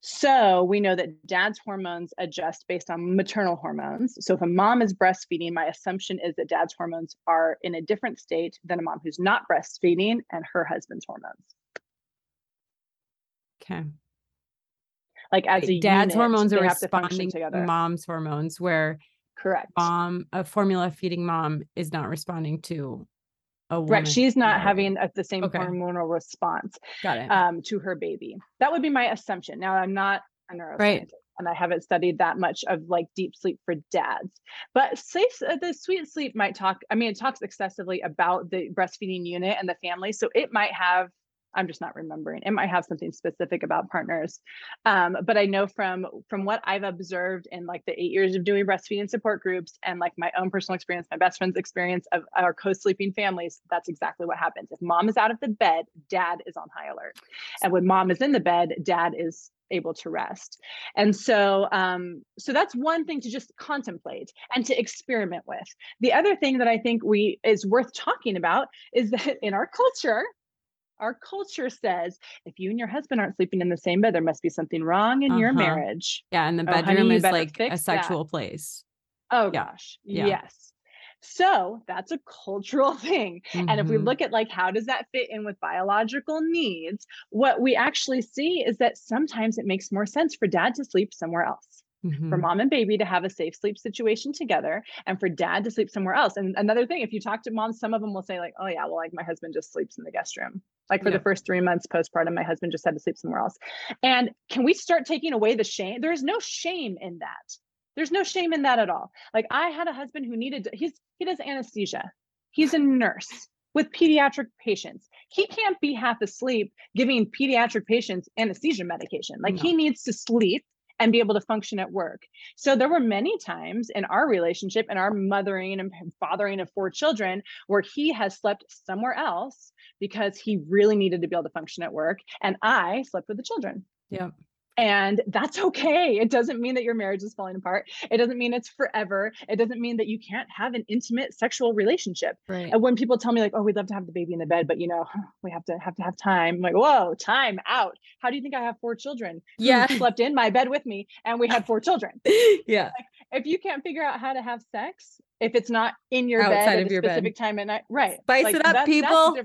So we know that dad's hormones adjust based on maternal hormones. So if a mom is breastfeeding, my assumption is that dad's hormones are in a different state than a mom who's not breastfeeding and her husband's hormones.
Okay.
Like as a
Dad's
unit,
hormones are
to
responding to
together.
mom's hormones, where
Correct.
mom, a formula feeding mom, is not responding to a woman.
Correct. She's not
Right.
having a, the same
Okay.
hormonal response
Got it.
um, to her baby. That would be my assumption. Now, I'm not a neuroscientist. And I haven't studied that much of like deep sleep for dads, but safe uh, the sweet sleep might talk. I mean, it talks excessively about the breastfeeding unit and the family, so it might have I'm just not remembering. It might have something specific about partners. Um, but I know from from what I've observed in like the eight years of doing breastfeeding support groups and like my own personal experience, my best friend's experience of our co-sleeping families, that's exactly what happens. If mom is out of the bed, dad is on high alert. And when mom is in the bed, dad is able to rest and so um so that's one thing to just contemplate and to experiment with the other thing that i think we is worth talking about is that in our culture our culture says if you and your husband aren't sleeping in the same bed, there must be something wrong in uh-huh. your marriage.
Yeah. And the bedroom oh, honey, is like a sexual that. place.
Oh yeah. gosh. Yeah. Yes. So that's a cultural *laughs* thing. Mm-hmm. And if we mm-hmm. look at like how does that fit in with biological needs, what we actually see is that sometimes it makes more sense for dad to sleep somewhere else. Mm-hmm. For mom and baby to have a safe sleep situation together and for dad to sleep somewhere else. And another thing, if you talk to moms, some of them will say, like, oh, yeah, well, like my husband just sleeps in the guest room. Like for yeah. the first three months postpartum, my husband just had to sleep somewhere else. And can we start taking away the shame? There is no shame in that. There's no shame in that at all. Like I had a husband who needed, he's, he does anesthesia. He's a nurse with pediatric patients. He can't be half asleep giving pediatric patients anesthesia medication. Like no. he needs to sleep and be able to function at work. So there were many times in our relationship and our mothering and fathering of four children where he has slept somewhere else because he really needed to be able to function at work and I slept with the children.
Yeah.
And that's okay. It doesn't mean that your marriage is falling apart. It doesn't mean it's forever. It doesn't mean that you can't have an intimate sexual relationship.
Right.
And when people tell me like, "Oh, we'd love to have the baby in the bed, but you know, *sighs* we have to have to have time." I'm like, "Whoa, time out. How do you think I have four children?
Yeah,
slept in my bed with me, and we had four children. *laughs*
yeah.
Like, if you can't figure out how to have sex, if it's not in your Outside bed at a specific bed. time at night, right?
Spice like, it up, people.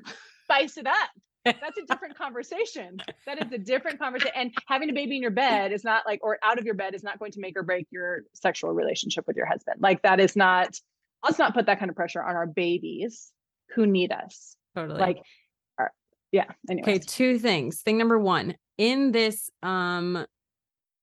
Spice it up that's a different conversation. That is a different conversation. And having a baby in your bed is not like, or out of your bed is not going to make or break your sexual relationship with your husband. Like that is not, let's not put that kind of pressure on our babies who need us.
Totally.
Like, our, yeah. Anyways.
Okay. Two things. Thing number one in this, um,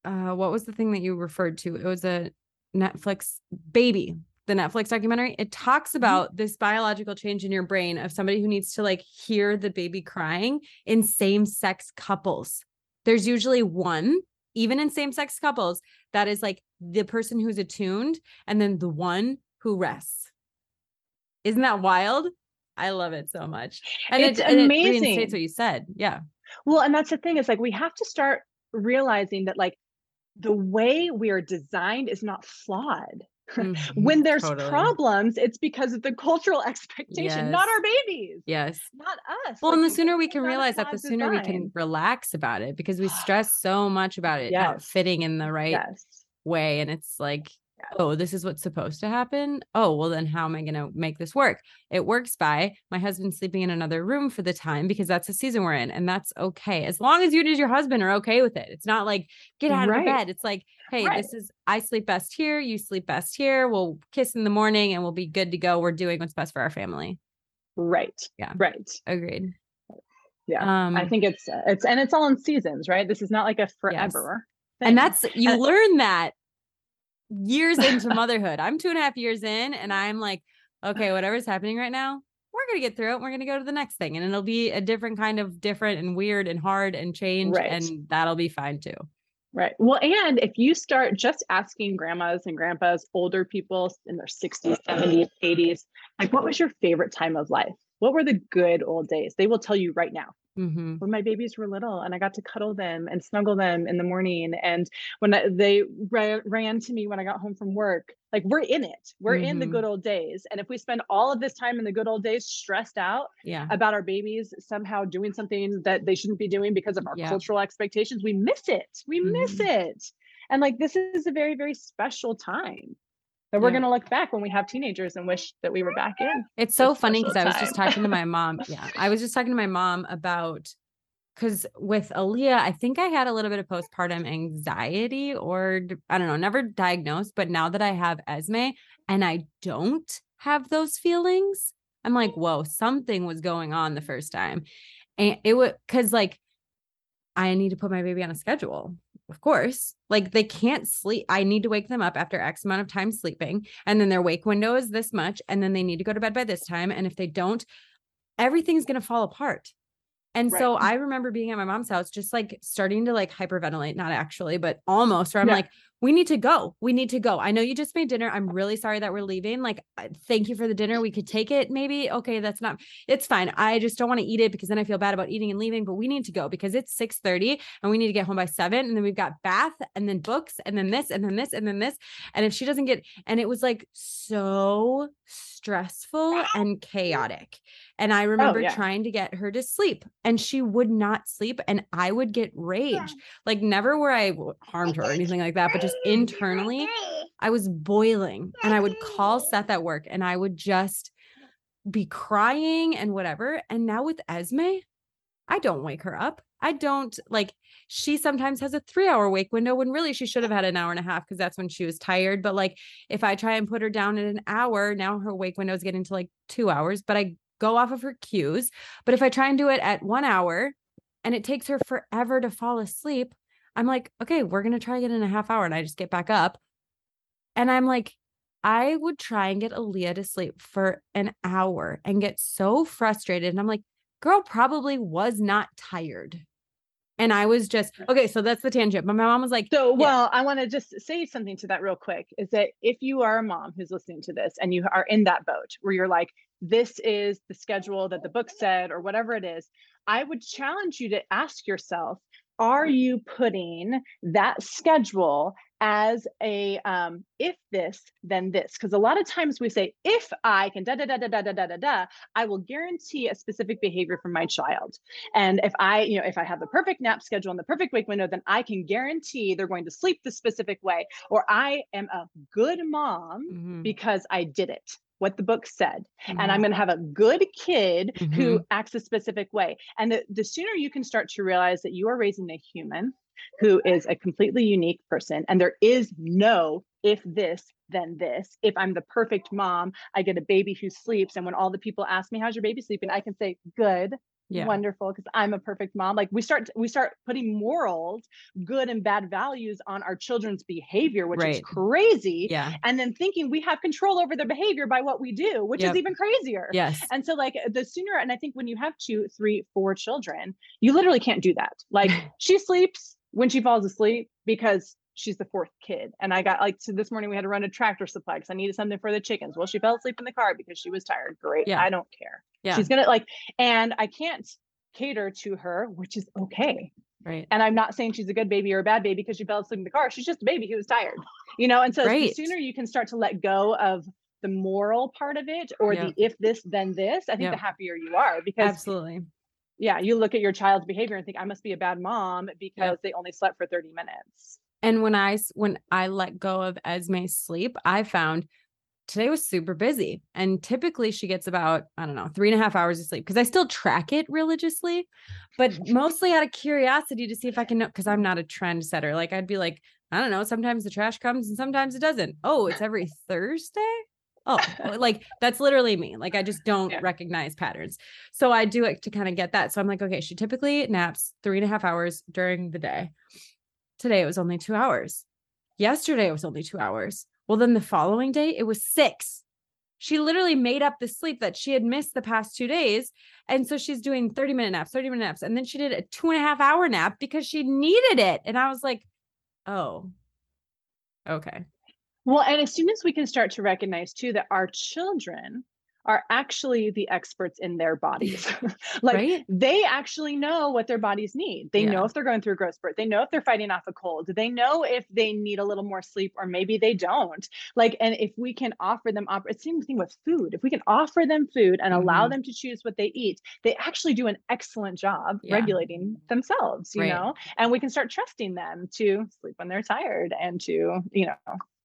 uh, what was the thing that you referred to? It was a Netflix baby the Netflix documentary, it talks mm-hmm. about mm-hmm. this biological change in your brain of somebody who needs to like hear the baby crying in same sex couples. There's usually one, even in same sex couples, that is like the person who's attuned and then the one who rests. Isn't that wild? I love it so much. And
it's it, amazing.
And it what you said. Yeah.
Well, and that's the thing is like we have to start realizing that like the way we are designed is not flawed Mm-hmm, when there's totally. problems, it's because of the cultural *laughs* expectation, yes. not our babies.
Yes.
Not us.
Well, like, and the sooner we can realize that, the sooner design. we can relax about it because we *gasps* stress so much about it yes. not fitting in the right yes. way. And it's like, oh, this is what's supposed to happen. Oh, well, then how am I going to make this work? It works by my husband sleeping in another room for the time because that's the season we're in. And that's okay. As long as you and your husband are okay with it. It's not like get out right. of bed. It's like, hey, right. this is, I sleep best here. You sleep best here. We'll kiss in the morning and we'll be good to go. We're doing what's best for our family.
Right.
Yeah.
Right.
Agreed.
Yeah. Um, I think it's, it's, and it's all in seasons, right? This is not like a forever.
Yes. And that's, you and, learn that years into *laughs* motherhood. I'm two and a half years in, and I'm like, okay, whatever's happening right now, we're gonna get through it. We're gonna go to the next thing, and it'll be a different kind of different and weird and hard and change, right. and that'll be fine too.
Right. Well, and if you start just asking grandmas and grandpas, older people in their 60s, 70s, 80s, like, what was your favorite time of life? What were the good old days? They will tell you right now mm-hmm. when my babies were little and I got to cuddle them and snuggle them in the morning. And when I, they ra- ran to me when I got home from work, like we're in it, we're mm-hmm. in the mm-hmm. good old days. And if we spend all of this time in the good old days stressed out
yeah.
about our babies somehow doing something that they shouldn't be doing because of our yeah. cultural expectations, we miss it. We mm-hmm. miss it. And like this is a very, very special time that we're yeah. going to look back when we have teenagers and wish that we were back in.
It's so funny because I was just talking to my mom. *laughs* Yeah. I was just talking to my mom about because with Aaliyah, I think I had a little bit of postpartum anxiety or I don't know, never diagnosed. But now that I have Esme and I don't have those feelings, I'm like, whoa, something was going on the first time. And it was because like I need to put my baby on a schedule of course like they can't sleep i need to wake them up after x amount of time sleeping and then their wake window is this much and then they need to go to bed by this time and if they don't everything's going to fall apart And
Right.
so I remember being at my mom's house, just like starting to like hyperventilate, not actually, but almost, where I'm
Yeah.
like, we need to go. We need to go. I know you just made dinner. I'm really sorry that we're leaving. Like, thank you for the dinner. We could take it maybe. Okay, that's not, it's fine. I just don't want to eat it because then I feel bad about eating and leaving, but we need to go because it's 6:30 and we need to get home by seven. And then we've got bath and then books and then this and then this and then this. And if she doesn't get, and it was like so stressful and chaotic. And I oh, remember
yeah.
trying to get her to sleep and she would not sleep. And I would get rage. Like, never where I harmed her or anything like that, but just internally, I was boiling. And I would call Seth at work and I would just be crying and whatever. And now with Esme, I don't wake her up. I don't like she sometimes has a three hour wake window when really she should have had an hour and a half because that's when she was tired. But like if I try and put her down at an hour, now her wake window is getting to like two hours, but I go off of her cues. But if I try and do it at one hour and it takes her forever to fall asleep, I'm like, okay, we're going to try again in a half hour. And I just get back up. And I'm like, I would try and get Aaliyah to sleep for an hour and get so frustrated. And I'm like, girl probably was not tired. And I was just, okay, so that's the tangent. But my mom was like,
So,
Yeah.
well, I want to just say something to that real quick is that if you are a mom who's listening to this and you are in that boat where you're like, this is the schedule that the book said, or whatever it is, I would challenge you to ask yourself, are you putting that schedule as a um, if this, then this? Because a lot of times we say, if I can da da da da da da da da da, I will guarantee a specific behavior from my child. And if I, you know, if I have the perfect nap schedule and the perfect wake window, then I can guarantee they're going to sleep the specific way. Or I am a good mom
Mhm,
because I did it, what the book said. And
mhm,
I'm going to have a good kid who
mhm.
acts a specific way. And the, the sooner you can start to realize that you are raising a human who is a completely unique person, and there is no if this, then this. If I'm the perfect mom, I get a baby who sleeps. And when all the people ask me, How's your baby sleeping? I can say, Good
yeah.
wonderful because i'm a perfect mom like we start we start putting morals good and bad values on our children's behavior which is crazy
Yeah.
and then thinking we have control over their behavior by what we do which
Yep.
is even crazier
Yes.
and so like the sooner and i think when you have two three four children you literally can't do that like *laughs* she sleeps when she falls asleep because she's the fourth kid and i got like so this morning we had to run a tractor supply because i needed something for the chickens well she fell asleep in the car because she was tired great
Yeah.
i don't care
Yeah.
she's gonna like and i can't cater to her which is okay
right.
and i'm not saying she's a good baby or a bad baby because she fell asleep in the car she's just a baby who was tired you know and so the sooner you can start to let go of the moral part of it or
Yeah.
the if this then this i think
Yeah.
the happier you are because
Absolutely.
yeah you look at your child's behavior and think i must be a bad mom because they only slept for 30 minutes
And when I when I let go of Esme's sleep, I found today was super busy. And typically she gets about, I don't know, three and a half hours of sleep because I still track it religiously, but *laughs* mostly out of curiosity to see if I can know because I'm not a trend setter. Like I'd be like, I don't know, sometimes the trash comes and sometimes it doesn't. Oh, it's every Thursday. Oh, oh *laughs* like that's literally me. Like I just don't
Yeah.
recognize patterns. So I do it to kind of get that. So I'm like, okay, she typically naps three and a half hours during the day. Today it was only two hours. Yesterday it was only two hours. Well, then the following day it was six. She literally made up the sleep that she had missed the past two days. And so she's doing 30 minute naps, 30 minute naps. And then she did a two and a half hour nap because she needed it. And I was like, oh, okay.
well and as soon as we can start to recognize too that our children are actually the experts in their bodies. *laughs* Like
Right?
they actually know what their bodies need. They know if they're going through a growth spurt. They know if they're fighting off a cold. They know if they need a little more sleep or maybe they don't. Like and if we can offer them op- it's the same thing with food. If we can offer them food and allow
Mhm.
them to choose what they eat they actually do an excellent job
Yeah.
regulating themselves you
Right.
know? And we can start trusting them to sleep when they're tired and to you know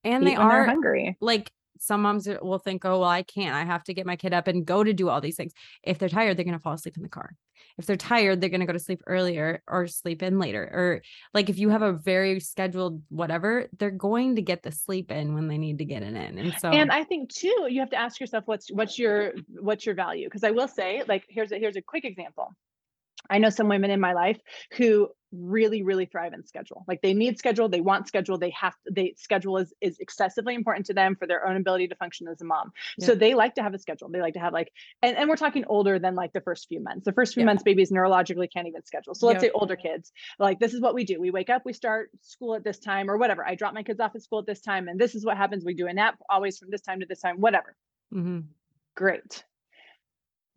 And they are
hungry.
like some moms will think, oh, well, I can't. I have to get my kid up and go to do all these things. If they're tired, they're going to fall asleep in the car. If they're tired, they're going to go to sleep earlier or sleep in later. Or like if you have a very scheduled whatever, they're going to get the sleep in when they need to get it in. And so,
and i think too you have to ask yourself what's what's your what's your value because i will say like here's a here's a quick example i know some women in my life who really really thrive in schedule. Like they need schedule they want schedule they have they schedule is is excessively important to them for their own ability to function as a mom. Yeah. so they like to have a schedule. They like to have like and, and we're talking older than like the first few months. The first few yeah. months babies neurologically can't even schedule. So let's say older kids like this is what we do. We wake up we start school at this time or whatever. I drop my kids off at school at this time and this is what happens. We do a nap always from this time to this time whatever. Mm-hmm. great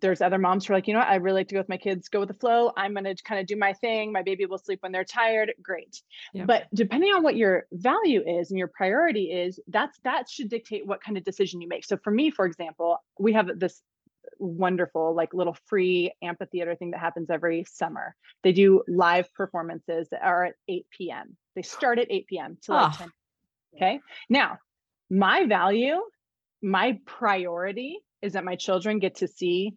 there's other moms who are like, you know what, I really like to go with my kids, go with the flow. I'm going to kind of do my thing. My baby will sleep when they're tired. Great. Yeah. But depending on what your value is and your priority is, that's that should dictate what kind of decision you make. So for me, for example, we have this wonderful like little free amphitheater thing that happens every summer. They do live performances that are at 8 p.m. They start at 8 p.m. to like oh. 10. Okay. Now, my value, my priority is that my children get to see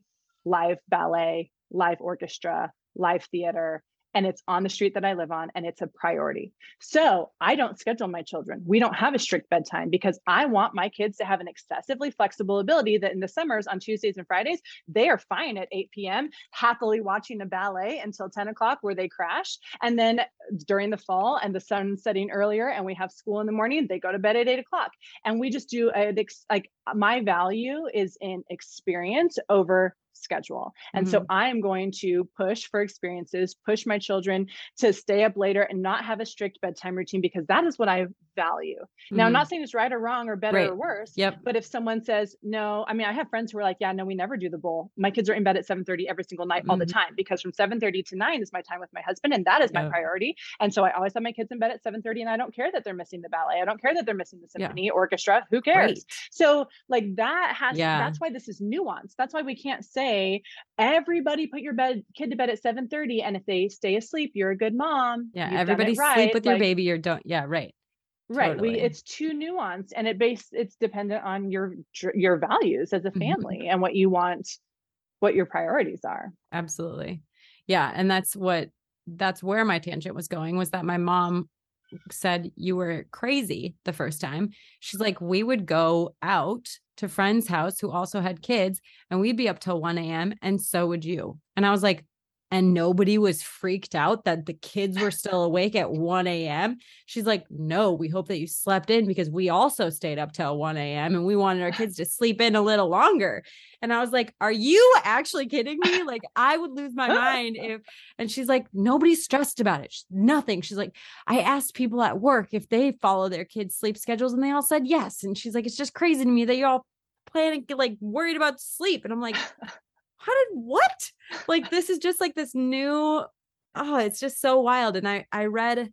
live ballet, live orchestra, live theater, and it's on the street that I live on and it's a priority. So I don't schedule my children. We don't have a strict bedtime because I want my kids to have an excessively flexible ability that in the summers on Tuesdays and Fridays, they are fine at 8 p.m., happily watching a ballet until 10 o'clock where they crash. And then during the fall and the sun setting earlier and we have school in the morning, they go to bed at 8 o'clock. And we just do uh, a, like my value is in experience over schedule. And mm-hmm. so I am going to push for experiences, push my children to stay up later and not have a strict bedtime routine because that is what I value. Now, I'm not mm-hmm. saying it's right or wrong or better right. or worse.
Yep.
But if someone says, no, I mean, I have friends who are like, yeah, no, we never do the bowl. My kids are in bed at 7:30 every single night mm-hmm. all the mm-hmm. time because from 7:30 to 9 is my time with my husband and that is my priority. And so I always have my kids in bed at 7:30 and I don't care that they're missing the ballet. I don't care that they're missing the symphony yeah. orchestra. Who cares? Right. So like that has yeah. that's why this is nuanced. That's why we can't say everybody put your bed kid to bed at 7:30 and if they stay asleep, you're a good mom.
Yeah, everybody right. sleep with like, your baby or don't. Yeah, right
right totally. we it's too nuanced and it based it's dependent on your your values as a mm-hmm. family mm-hmm. and what you want what your priorities are
absolutely yeah and that's what that's where my tangent was going was that my mom said you were crazy the first time she's like we would go out to friends house who also had kids and we'd be up till 1 a.m and so would you and i was like and nobody was freaked out that the kids were *laughs* still awake at 1 a.m. She's like, No, we hope that you slept in because we also stayed up till 1 a.m. and we wanted our kids to sleep in a little longer. And I was like, Are you actually kidding me? Like, I would lose my mind *laughs* if, and she's like, Nobody's stressed about it. She's, nothing. She's like, I asked people at work if they follow their kids' sleep schedules and they all said yes. And she's like, It's just crazy to me that you're all planning, like worried about sleep. And I'm like, how did what? Like this is just like this new oh, it's just so wild. And I I read,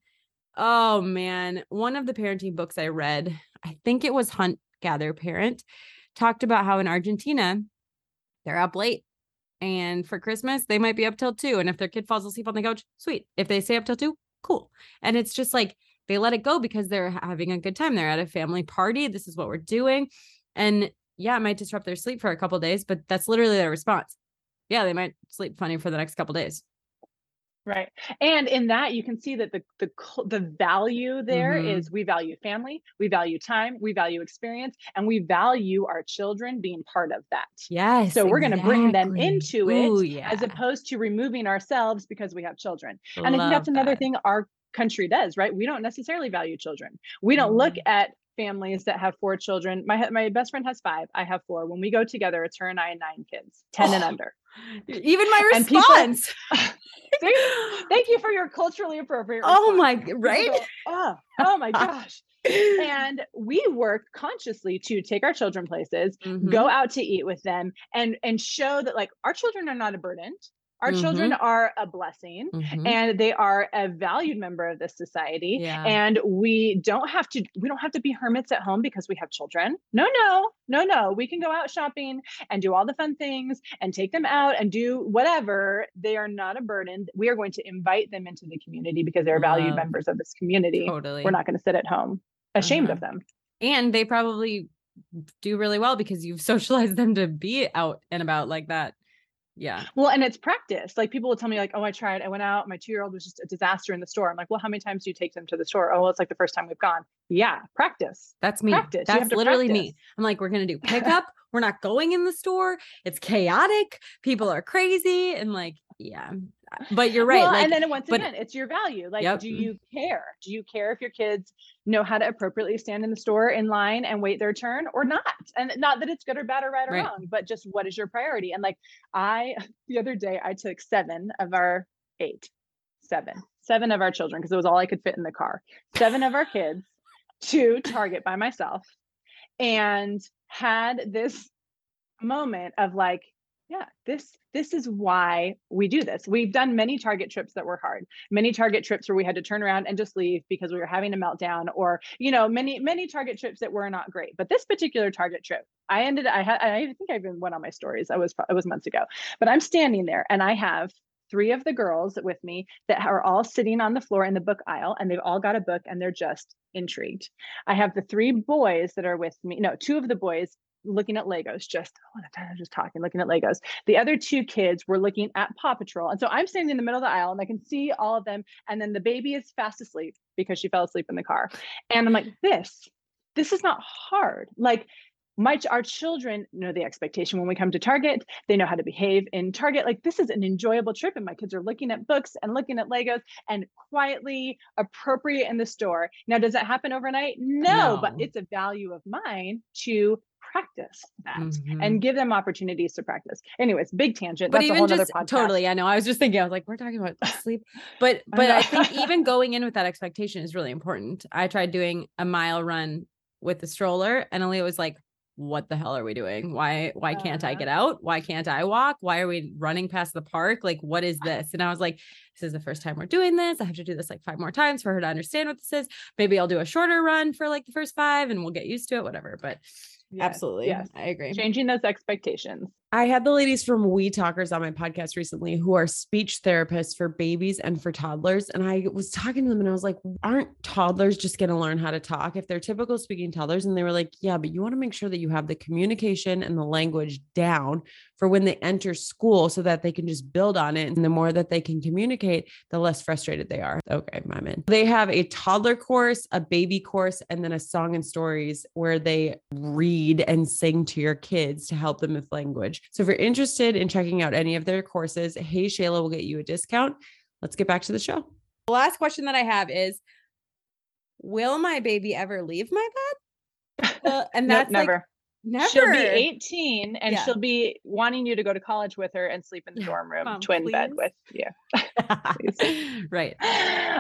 oh man, one of the parenting books I read, I think it was Hunt Gather Parent, talked about how in Argentina they're up late. And for Christmas, they might be up till two. And if their kid falls asleep on the couch, sweet. If they stay up till two, cool. And it's just like they let it go because they're having a good time. They're at a family party. This is what we're doing. And yeah, it might disrupt their sleep for a couple days, but that's literally their response. Yeah, they might sleep funny for the next couple days.
Right. And in that you can see that the the the value there mm-hmm. is we value family, we value time, we value experience, and we value our children being part of that.
Yes.
So we're exactly. going to bring them into it yeah. as opposed to removing ourselves because we have children. Love and I think that's another that. thing our country does, right? We don't necessarily value children. We don't mm-hmm. look at families that have four children. My my best friend has five. I have four. When we go together, it's her and I and nine kids, ten oh, and under. *laughs*
Even my response. *laughs*
People, thank you for your culturally appropriate.
Oh my right.
oh, oh my *laughs* gosh. and we work consciously to take our children places, mm-hmm. go out to eat with them, and and show that like our children are not a burden. Our mm-hmm. children are a blessing mm-hmm. and they are a valued member of this society. Yeah. And we don't have to we don't have to be hermits at home because we have children. No, no, no, no. We can go out shopping and do all the fun things and take them out and do whatever. They are not a burden. We are going to invite them into the community because they're valued members of this community.
Totally.
We're not going to sit at home ashamed uh-huh. of them.
And they probably do really well because you've *laughs* socialized them to be out and about like that yeah.
Well, and it's practice. Like people will tell me, like, oh, I tried. I went out. My two year old was just a disaster in the store. I'm like, well, how many times do you take them to the store? Oh, well, it's like the first time we've gone. Yeah, practice.
That's me. Practice. That's literally practice. me. I'm like, we're gonna do *laughs* pickup. we're not going in the store. It's chaotic. People are crazy, and like, yeah, but you're right.
Well,
like,
and then once
but-
again, it's your value. Like,
Yep.
do you care? Do you care if your kids know how to appropriately stand in the store in line and wait their turn or not? And not that it's good or bad or right or
Right.
wrong, but just what is your priority? And like I *laughs* the other day I took seven of our eight, seven, seven of our children, because it was all I could fit in the car. Seven of our kids to Target by myself and had this moment of like yeah this this is why we do this. We've done many target trips that were hard many target trips where we had to turn around and just leave because we were having a meltdown or you know many many target trips that were not great. But this particular target trip i ended i had i think i even went on my stories. I was it was months ago. But i'm standing there and i have three of the girls with me that are all sitting on the floor in the book aisle and they've all got a book and they're just intrigued. I have the three boys that are with me no two of the boys looking at Legos, just oh, I'm just talking, looking at Legos. The other two kids were looking at Paw Patrol. And so I'm standing in the middle of the aisle and I can see all of them. And then the baby is fast asleep because she fell asleep in the car. And I'm like, this, this is not hard. Like my our children know the expectation when we come to Target. They know how to behave in Target. Like this is an enjoyable trip, and my kids are looking at books and looking at Legos and quietly appropriate in the store. Now, does that happen overnight? No, but it's a value of mine to practice that
Mhm.
and give them opportunities to practice. Anyways, big tangent.
but
That's a
even
whole
just
other podcast.
totally i know i was just thinking i was like we're talking about *laughs* sleep but but I,
know.
think even *laughs* going in with that expectation is really important i tried doing a mile run with the stroller and Aaliyah was like what the hell are we doing why why can't i
Uh-huh.
get out why can't i walk why are we running past the park like what is this and i was like this is the first time we're doing this i have to do this like five more times for her to understand what this is maybe i'll do a shorter run for like the first five and we'll get used to it whatever but
Yes,
absolutely
Yes.
i agree
Changing those expectations.
I had the ladies from We Talkers on my podcast recently who are speech therapists for babies and for toddlers. And I was talking to them and I was like, aren't toddlers just going to learn how to talk if they're typical speaking toddlers? And they were like, yeah, but you want to make sure that you have the communication and the language down for when they enter school so that they can just build on it. And the more that they can communicate, the less frustrated they are. Okay, I'm in. They have a toddler course, a baby course, and then a song and stories where they read and sing to your kids to help them with language. So if you're interested in checking out any of their courses, Hey Shayla will get you a discount. Let's get back to the show.
The last question that I have is Will my baby ever leave my bed? *laughs* Well, and
No,
that's like,
never.
never.
She'll be 18 and
Yeah.
she'll be wanting you to go to college with her and sleep in the dorm room,
Mom,
twin bed with you. *laughs*
right.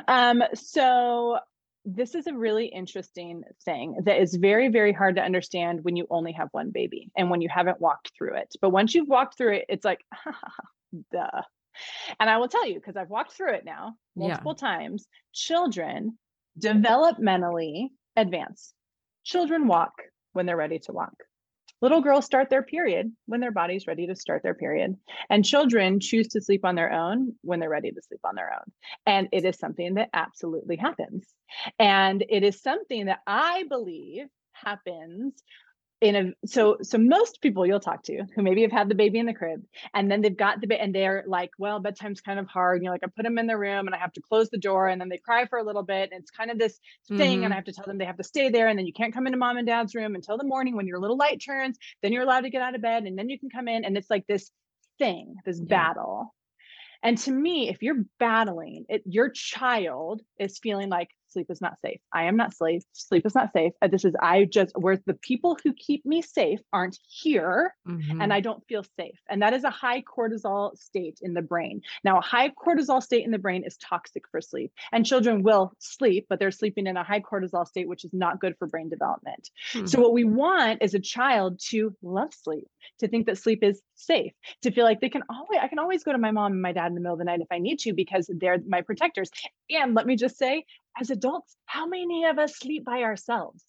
um, so this is a really interesting thing that is very, very hard to understand when you only have one baby and when you haven't walked through it. But once you've walked through it, it's like, *laughs* duh. And I will tell you, because I've walked through it now
Yeah.
multiple times, children developmentally advance. Children walk when they're ready to walk. Little girls start their period when their body's ready to start their period. And children choose to sleep on their own when they're ready to sleep on their own. And it is something that absolutely happens. And it is something that I believe happens in a so so most people you'll talk to who maybe have had the baby in the crib and then they've got the ba- and they're like well bedtime's kind of hard you know like i put them in the room and i have to close the door and then they cry for a little bit and it's kind of this thing and mm-hmm. i have to tell them they have to stay there and then you can't come into mom and dad's room until the morning when your little light turns then you're allowed to get out of bed and then you can come in and it's like this thing this
Yeah.
battle and to me if you're battling it your child is feeling like sleep is not safe i am not safe sleep is not safe this is i just where the people who keep me safe aren't here
Mhm.
and I don't feel safe. And that is a high cortisol state in the brain. Now, a high cortisol state in the brain is toxic for sleep. And children will sleep, but they're sleeping in a high cortisol state, which is not good for brain development.
Hmm.
So, what we want is a child to love sleep, to think that sleep is safe, to feel like they can always, I can always go to my mom and my dad in the middle of the night if I need to because they're my protectors. And let me just say, as adults, how many of us sleep by ourselves?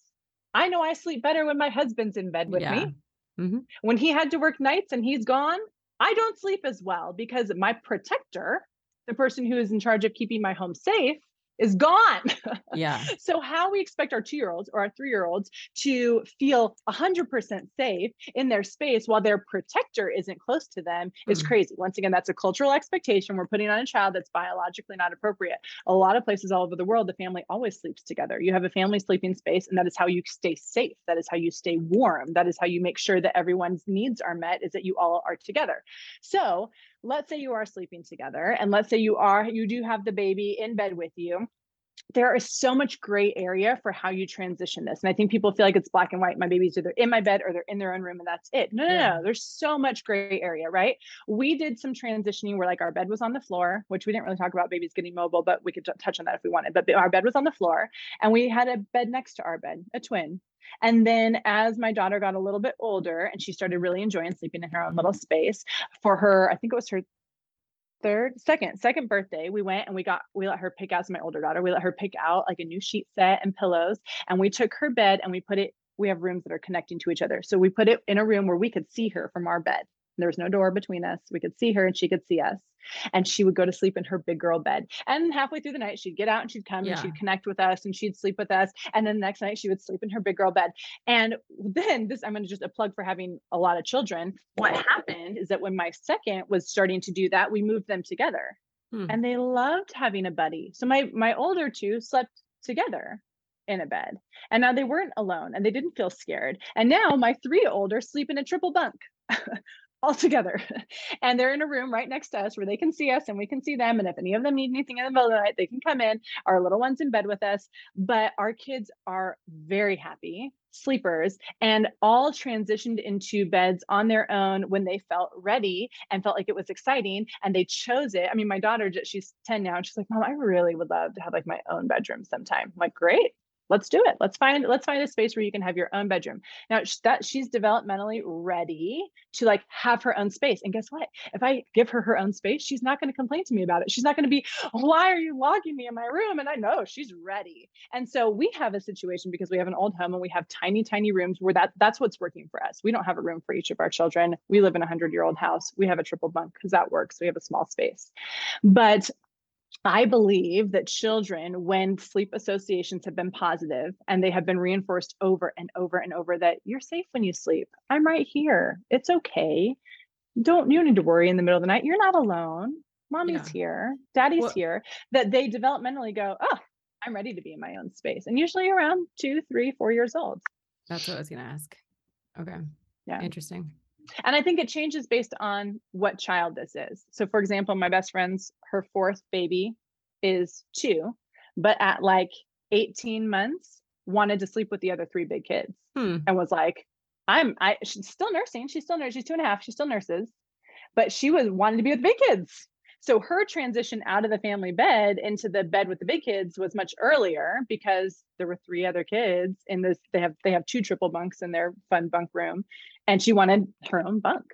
I know I sleep better when my husband's in bed with
Yeah.
me
Mhm.
when he had to work nights and he's gone, I don't sleep as well because my protector, the person who is in charge of keeping my home safe, is gone. *laughs*
Yeah.
so how we expect our two-year-olds or our three-year-olds to feel 100% safe in their space while their protector isn't close to them is
Mm.
crazy. Once again, that's a cultural expectation we're putting on a child that's biologically not appropriate. A lot of places all over the world, the family always sleeps together. You have a family sleeping space, and that is how you stay safe. That is how you stay warm. That is how you make sure that everyone's needs are met, is that you all are together. So let's say you are sleeping together, and let's say you are, you do have the baby in bed with you there is so much gray area for how you transition this. And I think people feel like it's black and white. My baby's either in my bed or they're in their own room and that's it. No, no,
Yeah.
no. There's so much gray area, right? We did some transitioning where like our bed was on the floor, which we didn't really talk about babies getting mobile, but we could t- touch on that if we wanted. But our bed was on the floor and we had a bed next to our bed, a twin. And then as my daughter got a little bit older and she started really enjoying sleeping in her own little space for her, I think it was her third second second birthday we went and we got we let her pick out as my older daughter we let her pick out like a new sheet set and pillows and we took her bed and we put it we have rooms that are connecting to each other. So we put it in a room where we could see her from our bed there was no door between us. We could see her and she could see us. And she would go to sleep in her big girl bed. And halfway through the night she'd get out and she'd come
Yeah.
and she'd connect with us and she'd sleep with us. And then the next night she would sleep in her big girl bed. And then this i'm going to just a plug for having a lot of children. What happened is that when my second was starting to do that we moved them together.
Hmm.
and they loved having a buddy. So my my older two slept together in a bed. And now they weren't alone and they didn't feel scared. And now my three older sleep in a triple bunk *laughs* all together. *laughs* And they're in a room right next to us where they can see us and we can see them. And if any of them need anything in the middle of the night they can come in. Our little ones in bed with us. But our kids are very happy sleepers and all transitioned into beds on their own when they felt ready and felt like it was exciting. And they chose it. I mean my daughter she's 10 now. And she's like mom i really would love to have like my own bedroom sometime. I'm like great let's do it. Let's find let's find a space where you can have your own bedroom. Now that she's developmentally ready to like have her own space and guess what? If i give her her own space she's not going to complain to me about it. She's not going to be why are you locking me in my room? And i know she's ready. And so we have a situation because we have an old home and we have tiny tiny rooms where that that's what's working for us. We don't have a room for each of our children. We live in a 100 year old house. We have a triple bunk because that works. We have a small space. But I believe that children, when sleep associations have been positive and they have been reinforced over and over and over that you're safe when you sleep. I'm right here. It's okay. Don't you need to worry in the middle of the night. You're not alone. Mommy's
Yeah.
here. Daddy's
Well-
here. That they developmentally go, oh, I'm ready to be in my own space. And usually around two, three, four years old.
That's what I was gonna ask. Okay.
Yeah.
Interesting.
And I think it changes based on what child this is. So, for example, my best friend's her fourth baby is two, but at like 18 months, wanted to sleep with the other three big kids
Hmm.
and was like, I'm, I, she's still nursing. She's still nursing. She's two and a half. She still nurses, but she was wanting to be with the big kids. So her transition out of the family bed into the bed with the big kids was much earlier because there were three other kids in this. They have they have two triple bunks in their fun bunk room, and she wanted her own bunk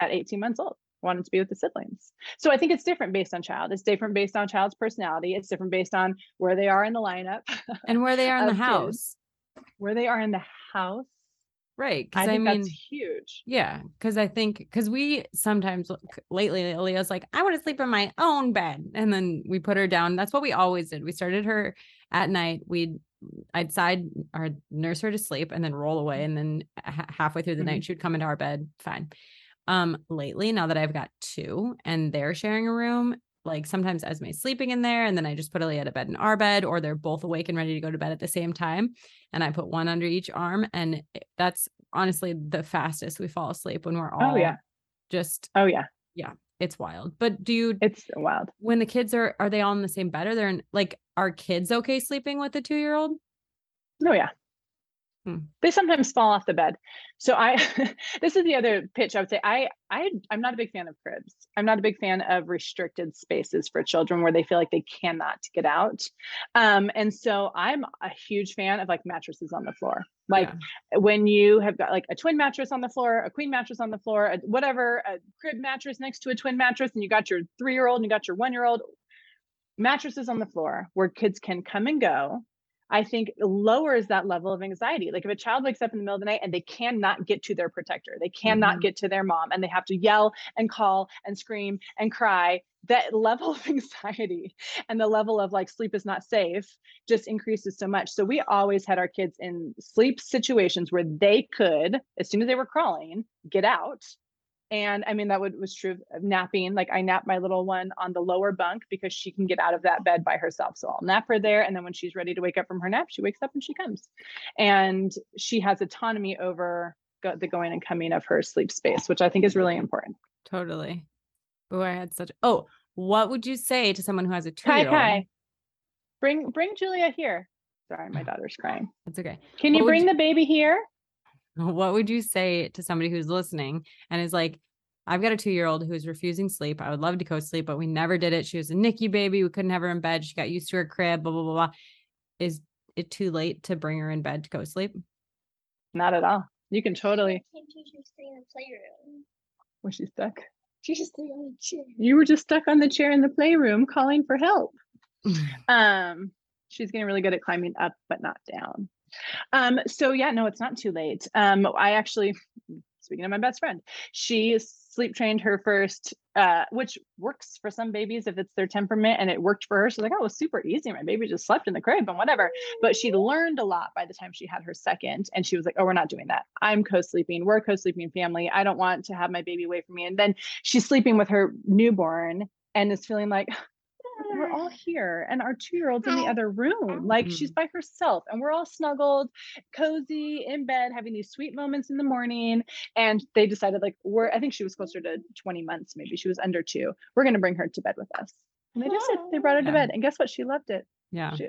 at 18 months old. Wanted to be with the siblings. So I think it's different based on child. It's different based on child's personality. It's different based on where they are in the lineup,
And where they *laughs* are in the
Of kids.
house.
where they are in the house.
Right.
I
Because I,
think
mean,
that's huge.
yeah. Because I think, because we sometimes lately, Leah's like, I want to sleep in my own bed. And then we put her down. That's what we always did. We started her at night. We'd, I'd side or nurse her to sleep and then roll away. And then ha- halfway through the night, she would come into our bed. Fine. Um, lately, now that I've got two and they're sharing a room, like sometimes Esme's sleeping in there, and then I just put Aaliyah to bed in our bed, or they're both awake and ready to go to bed at the same time. And I put one under each arm, and that's honestly the fastest we fall asleep when we're oh, all
Oh yeah.
just
Oh yeah.
Yeah it's wild. But do you
It's wild.
when the kids are are they all in the same bed or they're in like are kids okay sleeping with the two year old?
Oh yeah.
Hmm.
They sometimes fall off the bed. So I *laughs* this is the other pitch I would say. I I I'm not a big fan of cribs. I'm not a big fan of restricted spaces for children where they feel like they cannot get out. Um, and so I'm a huge fan of like mattresses on the floor. Like when you have got like a twin mattress on the floor, a queen mattress on the floor, a, whatever, a crib mattress next to a twin mattress, and you got your three year old and you got your one year old mattresses on the floor where kids can come and go. I think lowers that level of anxiety. Like if a child wakes up in the middle of the night and they cannot get to their protector, they cannot
Mhm.
get to their mom, and they have to yell and call and scream and cry, that level of *laughs* anxiety and the level of like sleep is not safe just increases so much. So we always had our kids in sleep situations where they could, as soon as they were crawling, get out and I mean, that would, was true of napping. Like I nap my little one on the lower bunk because she can get out of that bed by herself. So I'll nap her there. And then when she's ready to wake up from her nap, she wakes up and she comes. And she has autonomy over go- the going and coming of her sleep space, which I think is really important.
Totally. Oh, I had such. Oh, what would you say to someone who has a two
Kai
year old?
Kai, bring bring Julia here. Sorry, my daughter's crying.
That's okay.
Can you
What
bring
you-
the baby here?
What would you say to somebody who's listening and is like, I've got a two year old who's refusing sleep. I would love to co sleep, but we never did it. She was a NICU baby. We couldn't have her in bed. She got used to her crib, blah, blah, blah, blah. Is it too late to bring her in bed to go sleep?
Not at all. You can totally.
Can't you just stay in the playroom?
Was she stuck?
She just stay on the chair.
You were just stuck on the chair in the playroom calling for help. *laughs* Um, she's getting really good at climbing up, but not down. Um, so yeah, no, it's not too late. Um, I actually, speaking of my best friend, she sleep trained her first, uh, which works for some babies if it's their temperament, and it worked for her. She's like, oh, it was super easy. My baby just slept in the crib and whatever. But she learned a lot by the time she had her second, and she was like, oh, we're not doing that. I'm co-sleeping. We're co-sleeping family. I don't want to have my baby away from me. And then she's sleeping with her newborn and is feeling like we're all here and our two-year-old's in the other room like she's
Mhm.
by herself and we're all snuggled cozy in bed having these sweet moments in the morning and they decided like we're i think she was closer to 20 months maybe she was under two we're going to bring her to bed with us and they just did. they brought her to
Yeah.
bed and guess what she loved it
Yeah.
she,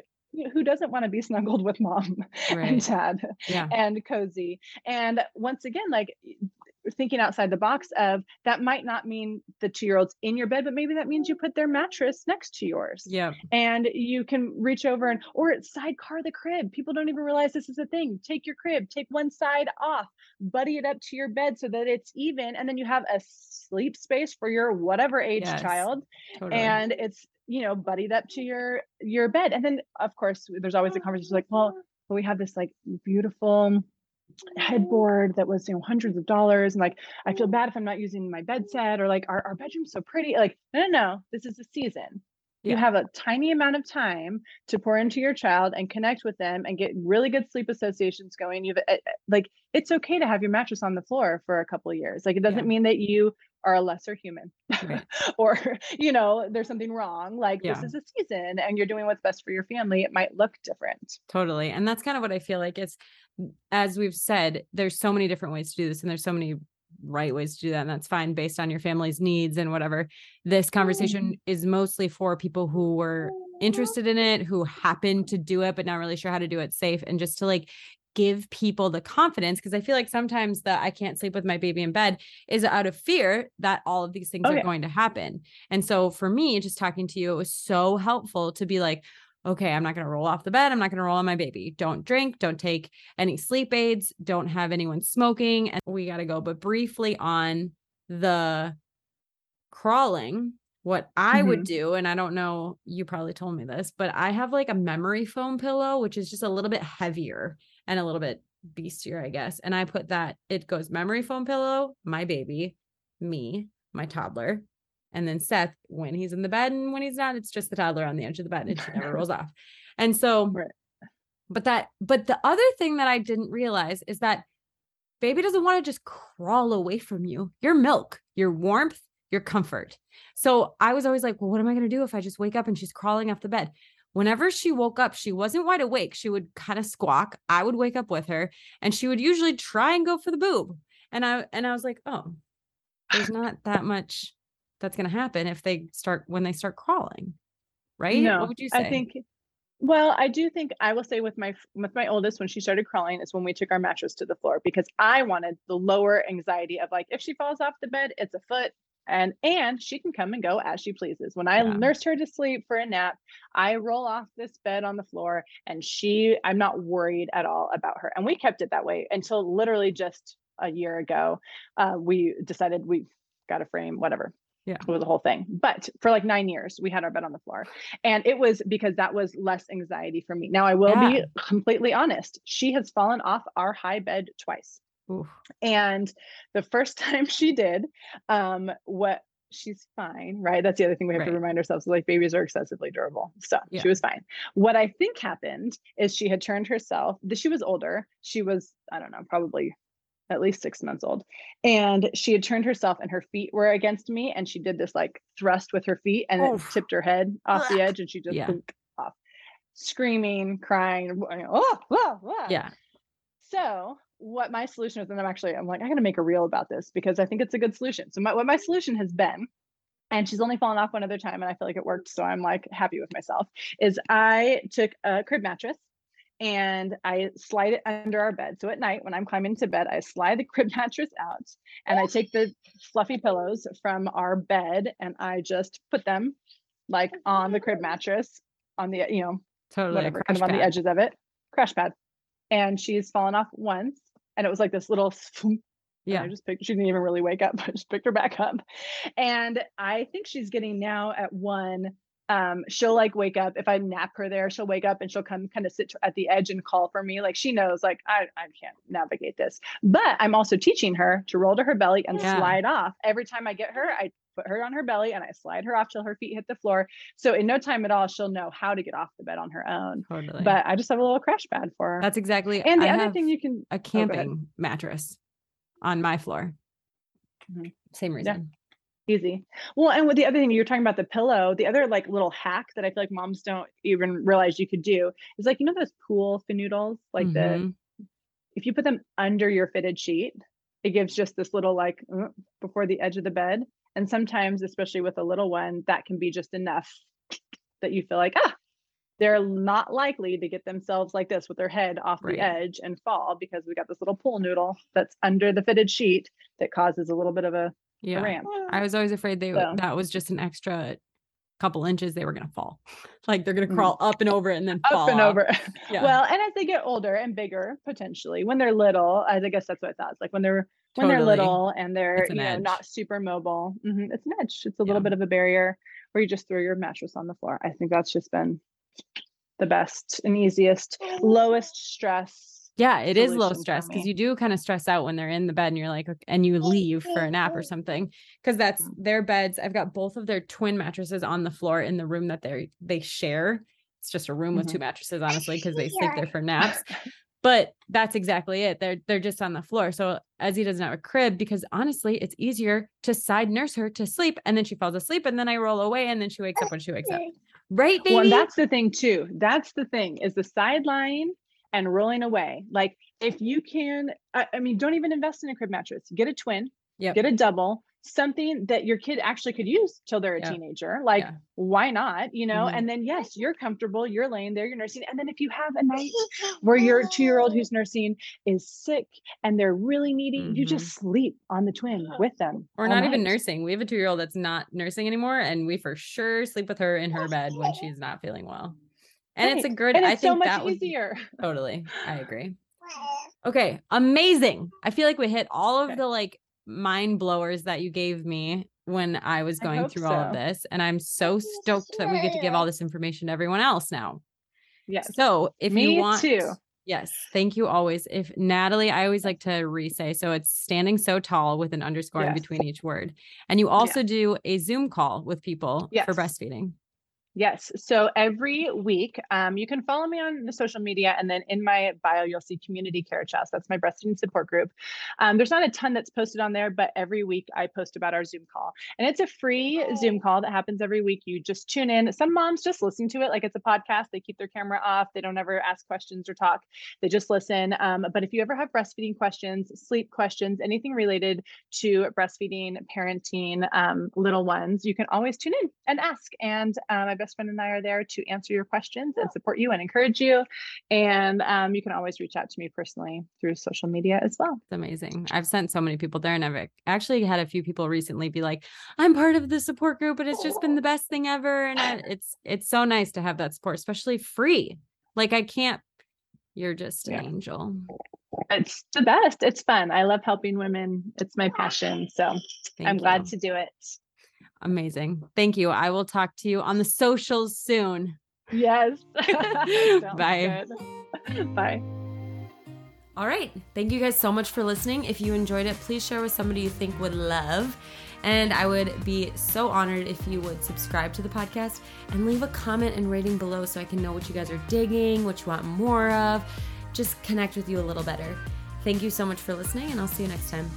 who doesn't want to be snuggled with mom *laughs* and
Right.
dad
Yeah.
and cozy. And once again, like thinking outside the box of that might not mean the two year olds in your bed, but maybe that means you put their mattress next to yours
Yeah.
and you can reach over and or sidecar the crib. People don't even realize this is a thing. Take your crib, take one side off, buddy it up to your bed so that it's even, and then you have a sleep space for your whatever age
Yes.
child
Totally.
and it's you know buddied up to your your bed and then of course there's always a oh, conversation like well but we have this like beautiful headboard that was you know hundreds of dollars and like i feel bad if i'm not using my bed set or like our, our bedroom's so pretty? Like no no no this is the season
Yeah.
you have a tiny amount of time to pour into your child and connect with them and get really good sleep associations going you've uh, uh, like it's okay to have your mattress on the floor for a couple of years like it doesn't
Yeah.
mean that you are a lesser human
Right. *laughs*
or you know there's something wrong like
Yeah.
this is a season and you're doing what's best for your family it might look different
Totally. And that's kind of what I feel like it's as we've said, there's so many different ways to do this and there's so many right ways to do that. And that's fine based on your family's needs and whatever. This mm-hmm. conversation is mostly for people who were interested in it, who happen to do it, but not really sure how to do it safe. And just to like give people the confidence. Cause I feel like sometimes the I can't sleep with my baby in bed is out of fear that all of these things
Oh,
are going to happen. And so for me, just talking to you, it was so helpful to be like, okay, I'm not going to roll off the bed. I'm not going to roll on my baby. Don't drink. Don't take any sleep aids. Don't have anyone smoking. And we got to go. But briefly on the crawling, what I would mm-hmm. do, and I don't know, you probably told me this, but I have like a memory foam pillow, which is just a little bit heavier and a little bit beastier, I guess. And I put that, it goes memory foam pillow, my baby, me, my toddler, and then Seth when he's in the bed and when he's not, it's just the toddler on the edge of the bed and she never rolls off. And so, *laughs*
Right.
but that, but the other thing that I didn't realize is that baby doesn't want to just crawl away from you. Your milk, your warmth, your comfort. So I was always like, well, what am I going to do if I just wake up and she's crawling off the bed? Whenever she woke up, she wasn't wide awake. She would kind of squawk. I would wake up with her and she would usually try and go for the boob. And I and I was like, oh, there's not that much that's going to happen if they start when they start crawling. Right?
no
what would you say?
i think well i do think i will say with my with my oldest when she started crawling is when we took our mattress to the floor because i wanted the lower anxiety of like if she falls off the bed it's a foot and and she can come and go as she pleases when i
Yeah.
nursed her to sleep for a nap i roll off this bed on the floor and she i'm not worried at all about her and we kept it that way until literally just a year ago uh, we decided we got a frame whatever
Yeah.
It was a whole thing. But for like nine years, we had our bed on the floor. And it was because that was less anxiety for me. Now, I will be completely honest. She has fallen off our high bed twice.
Oof.
And the first *laughs* time she did, um, what she's fine, right? That's the other thing we have to remind ourselves like babies are excessively durable. So
Yeah.
she was fine. What I think happened is she had turned herself, she was older. She was, I don't know, probably at least six months old. And she had turned herself and her feet were against me. And she did this like thrust with her feet and it
Oof.
tipped her head off the edge and she just
Yeah.
thunk off, screaming, crying. Oh, oh, oh.
Yeah.
So what my solution is, and I'm actually, I'm like, I gotta make a reel about this because I think it's a good solution. So my, what my solution has been, and she's only fallen off one other time, and I feel like it worked. So I'm like happy with myself. Is I took a crib mattress and I slide it under our bed. So at night when I'm climbing to bed, I slide the *laughs* crib mattress out and I take the fluffy pillows from our bed and I just put them like on the crib mattress on the you know
Totally.
whatever, kind of on the edges of it, crash pad. And she's fallen off once, and it was like this little.
Yeah.
I just picked. She didn't even really wake up. *laughs* I just picked her back up, and I think she's getting now at one. Um, she'll like wake up if I nap her there. She'll wake up and she'll come kind of sit at the edge and call for me. Like she knows, like I I can't navigate this. But I'm also teaching her to roll to her belly and
Yeah.
slide off. Every time I get her, I put her on her belly and I slide her off till her feet hit the floor. So in no time at all, she'll know how to get off the bed on her own
Totally.
but I just have a little crash pad for her.
that's exactly.
and the
I
other thing you can
a
ahead.
camping mattress on my floor.
Mhm.
Same reason.
Easy. Well, and with the other thing you're talking about the pillow, the other like little hack that I feel like moms don't even realize you could do is like you know those pool noodles, like the
Mhm.
if you put them under your fitted sheet, it gives just this little like uh, before the edge of the bed. And sometimes, especially with a little one, that can be just enough that you feel like ah. They're not likely to get themselves like this with their head off
Right.
the edge and fall because we got this little pool noodle that's under the fitted sheet that causes a little bit of a
Yeah.
ramp.
I was always afraid they would
So-
that was just an extra couple inches they were gonna fall. *laughs* Like they're gonna
Mhm.
crawl up and over it and then fall
up and
off.
over. *laughs*
Yeah.
Well, and as they get older and bigger, potentially, when they're little, I I guess that's what I thought. It's like when they're when they're little and they're you know not super mobile. mhm, It's an edge. It's a
Yeah.
little bit of a barrier where you just throw your mattress on the floor. I think that's just been the best and easiest, lowest stress.
Yeah, it is low stress because you do kind of stress out when they're in the bed and you're like, and you leave for a nap or something. Because that's their beds. I've got both of their twin mattresses on the floor in the room that they they share. It's just a room with two mm-hmm. mattresses, honestly, because they sleep there for naps. But that's exactly it. They're they're just on the floor. So Ezzy doesn't have a crib because honestly, it's easier to side nurse her to sleep, and then she falls asleep, and then I roll away, and then she wakes up when she wakes up. Right, baby?
Well, that's the thing too. That's the thing is the sideline and rolling away. Like if you can, I, I mean, don't even invest in a crib mattress. Get a twin,
Yep.
get a double, something that your kid actually could use till they're a
Yeah.
teenager. Like,
Yeah.
why not? You know,
Mhm.
and then yes, you're comfortable, you're laying there, you're nursing. And then if you have a night where your two-year-old who's nursing is sick and they're really needy, you
Mhm.
just sleep on the twin with them.
or not even nursing. We have a two year old that's not nursing anymore, and we for sure sleep with her in her bed when she's not feeling well. And it's a good.
And
I
it's
think
so much
that would
easier. *laughs*
totally. I agree. Okay, amazing. I feel like we hit all of
Okay.
the like mind blowers that you gave me when I was going
hope
through all of this, and I'm so stoked that we get to give all this information to everyone else now.
Yes.
So if
Me
you want
too.
Yes, thank you always. If Natalie, I always like to re-say so it's standing so tall with an underscore in between each word. And you also do a Zoom call with people for breastfeeding.
Yes. So every week, um, you can follow me on the social media, and then in my bio, you'll see Community Care Chest. That's my breastfeeding support group. Um, there's not a ton that's posted on there, but every week I post about our Zoom call, and it's a free Zoom call that happens every week. You just tune in. Some moms just listen to it like it's a podcast. They keep their camera off. They don't ever ask questions or talk. They just listen. Um, but if you ever have breastfeeding questions, sleep questions, anything related to breastfeeding, parenting, um, little ones, you can always tune in and ask. And uh, my best friend and I are there to answer your questions and support you and encourage you. And um, you can always reach out to me personally through social media as well.
It's amazing. I've sent so many people there and I've actually had a few people recently be like, I'm part of the support group and it's just been the best thing ever. And I, it's it's so nice to have that support, especially free. Like I can't, you're just an
Yeah.
angel.
It's the best. It's fun. I love helping women. It's my passion. So I'm
Thank
glad to do it.
Amazing. Thank you. I will talk to you on the socials soon.
Yes. *laughs* *laughs*
Bye.
good. *laughs* Bye.
All right. Thank you guys so much for listening. If you enjoyed it, please share with somebody you think would love. And I would be so honored if you would subscribe to the podcast and leave a comment and rating below so I can know what you guys are digging, what you want more of, just connect with you a little better. Thank you so much for listening, and I'll see you next time.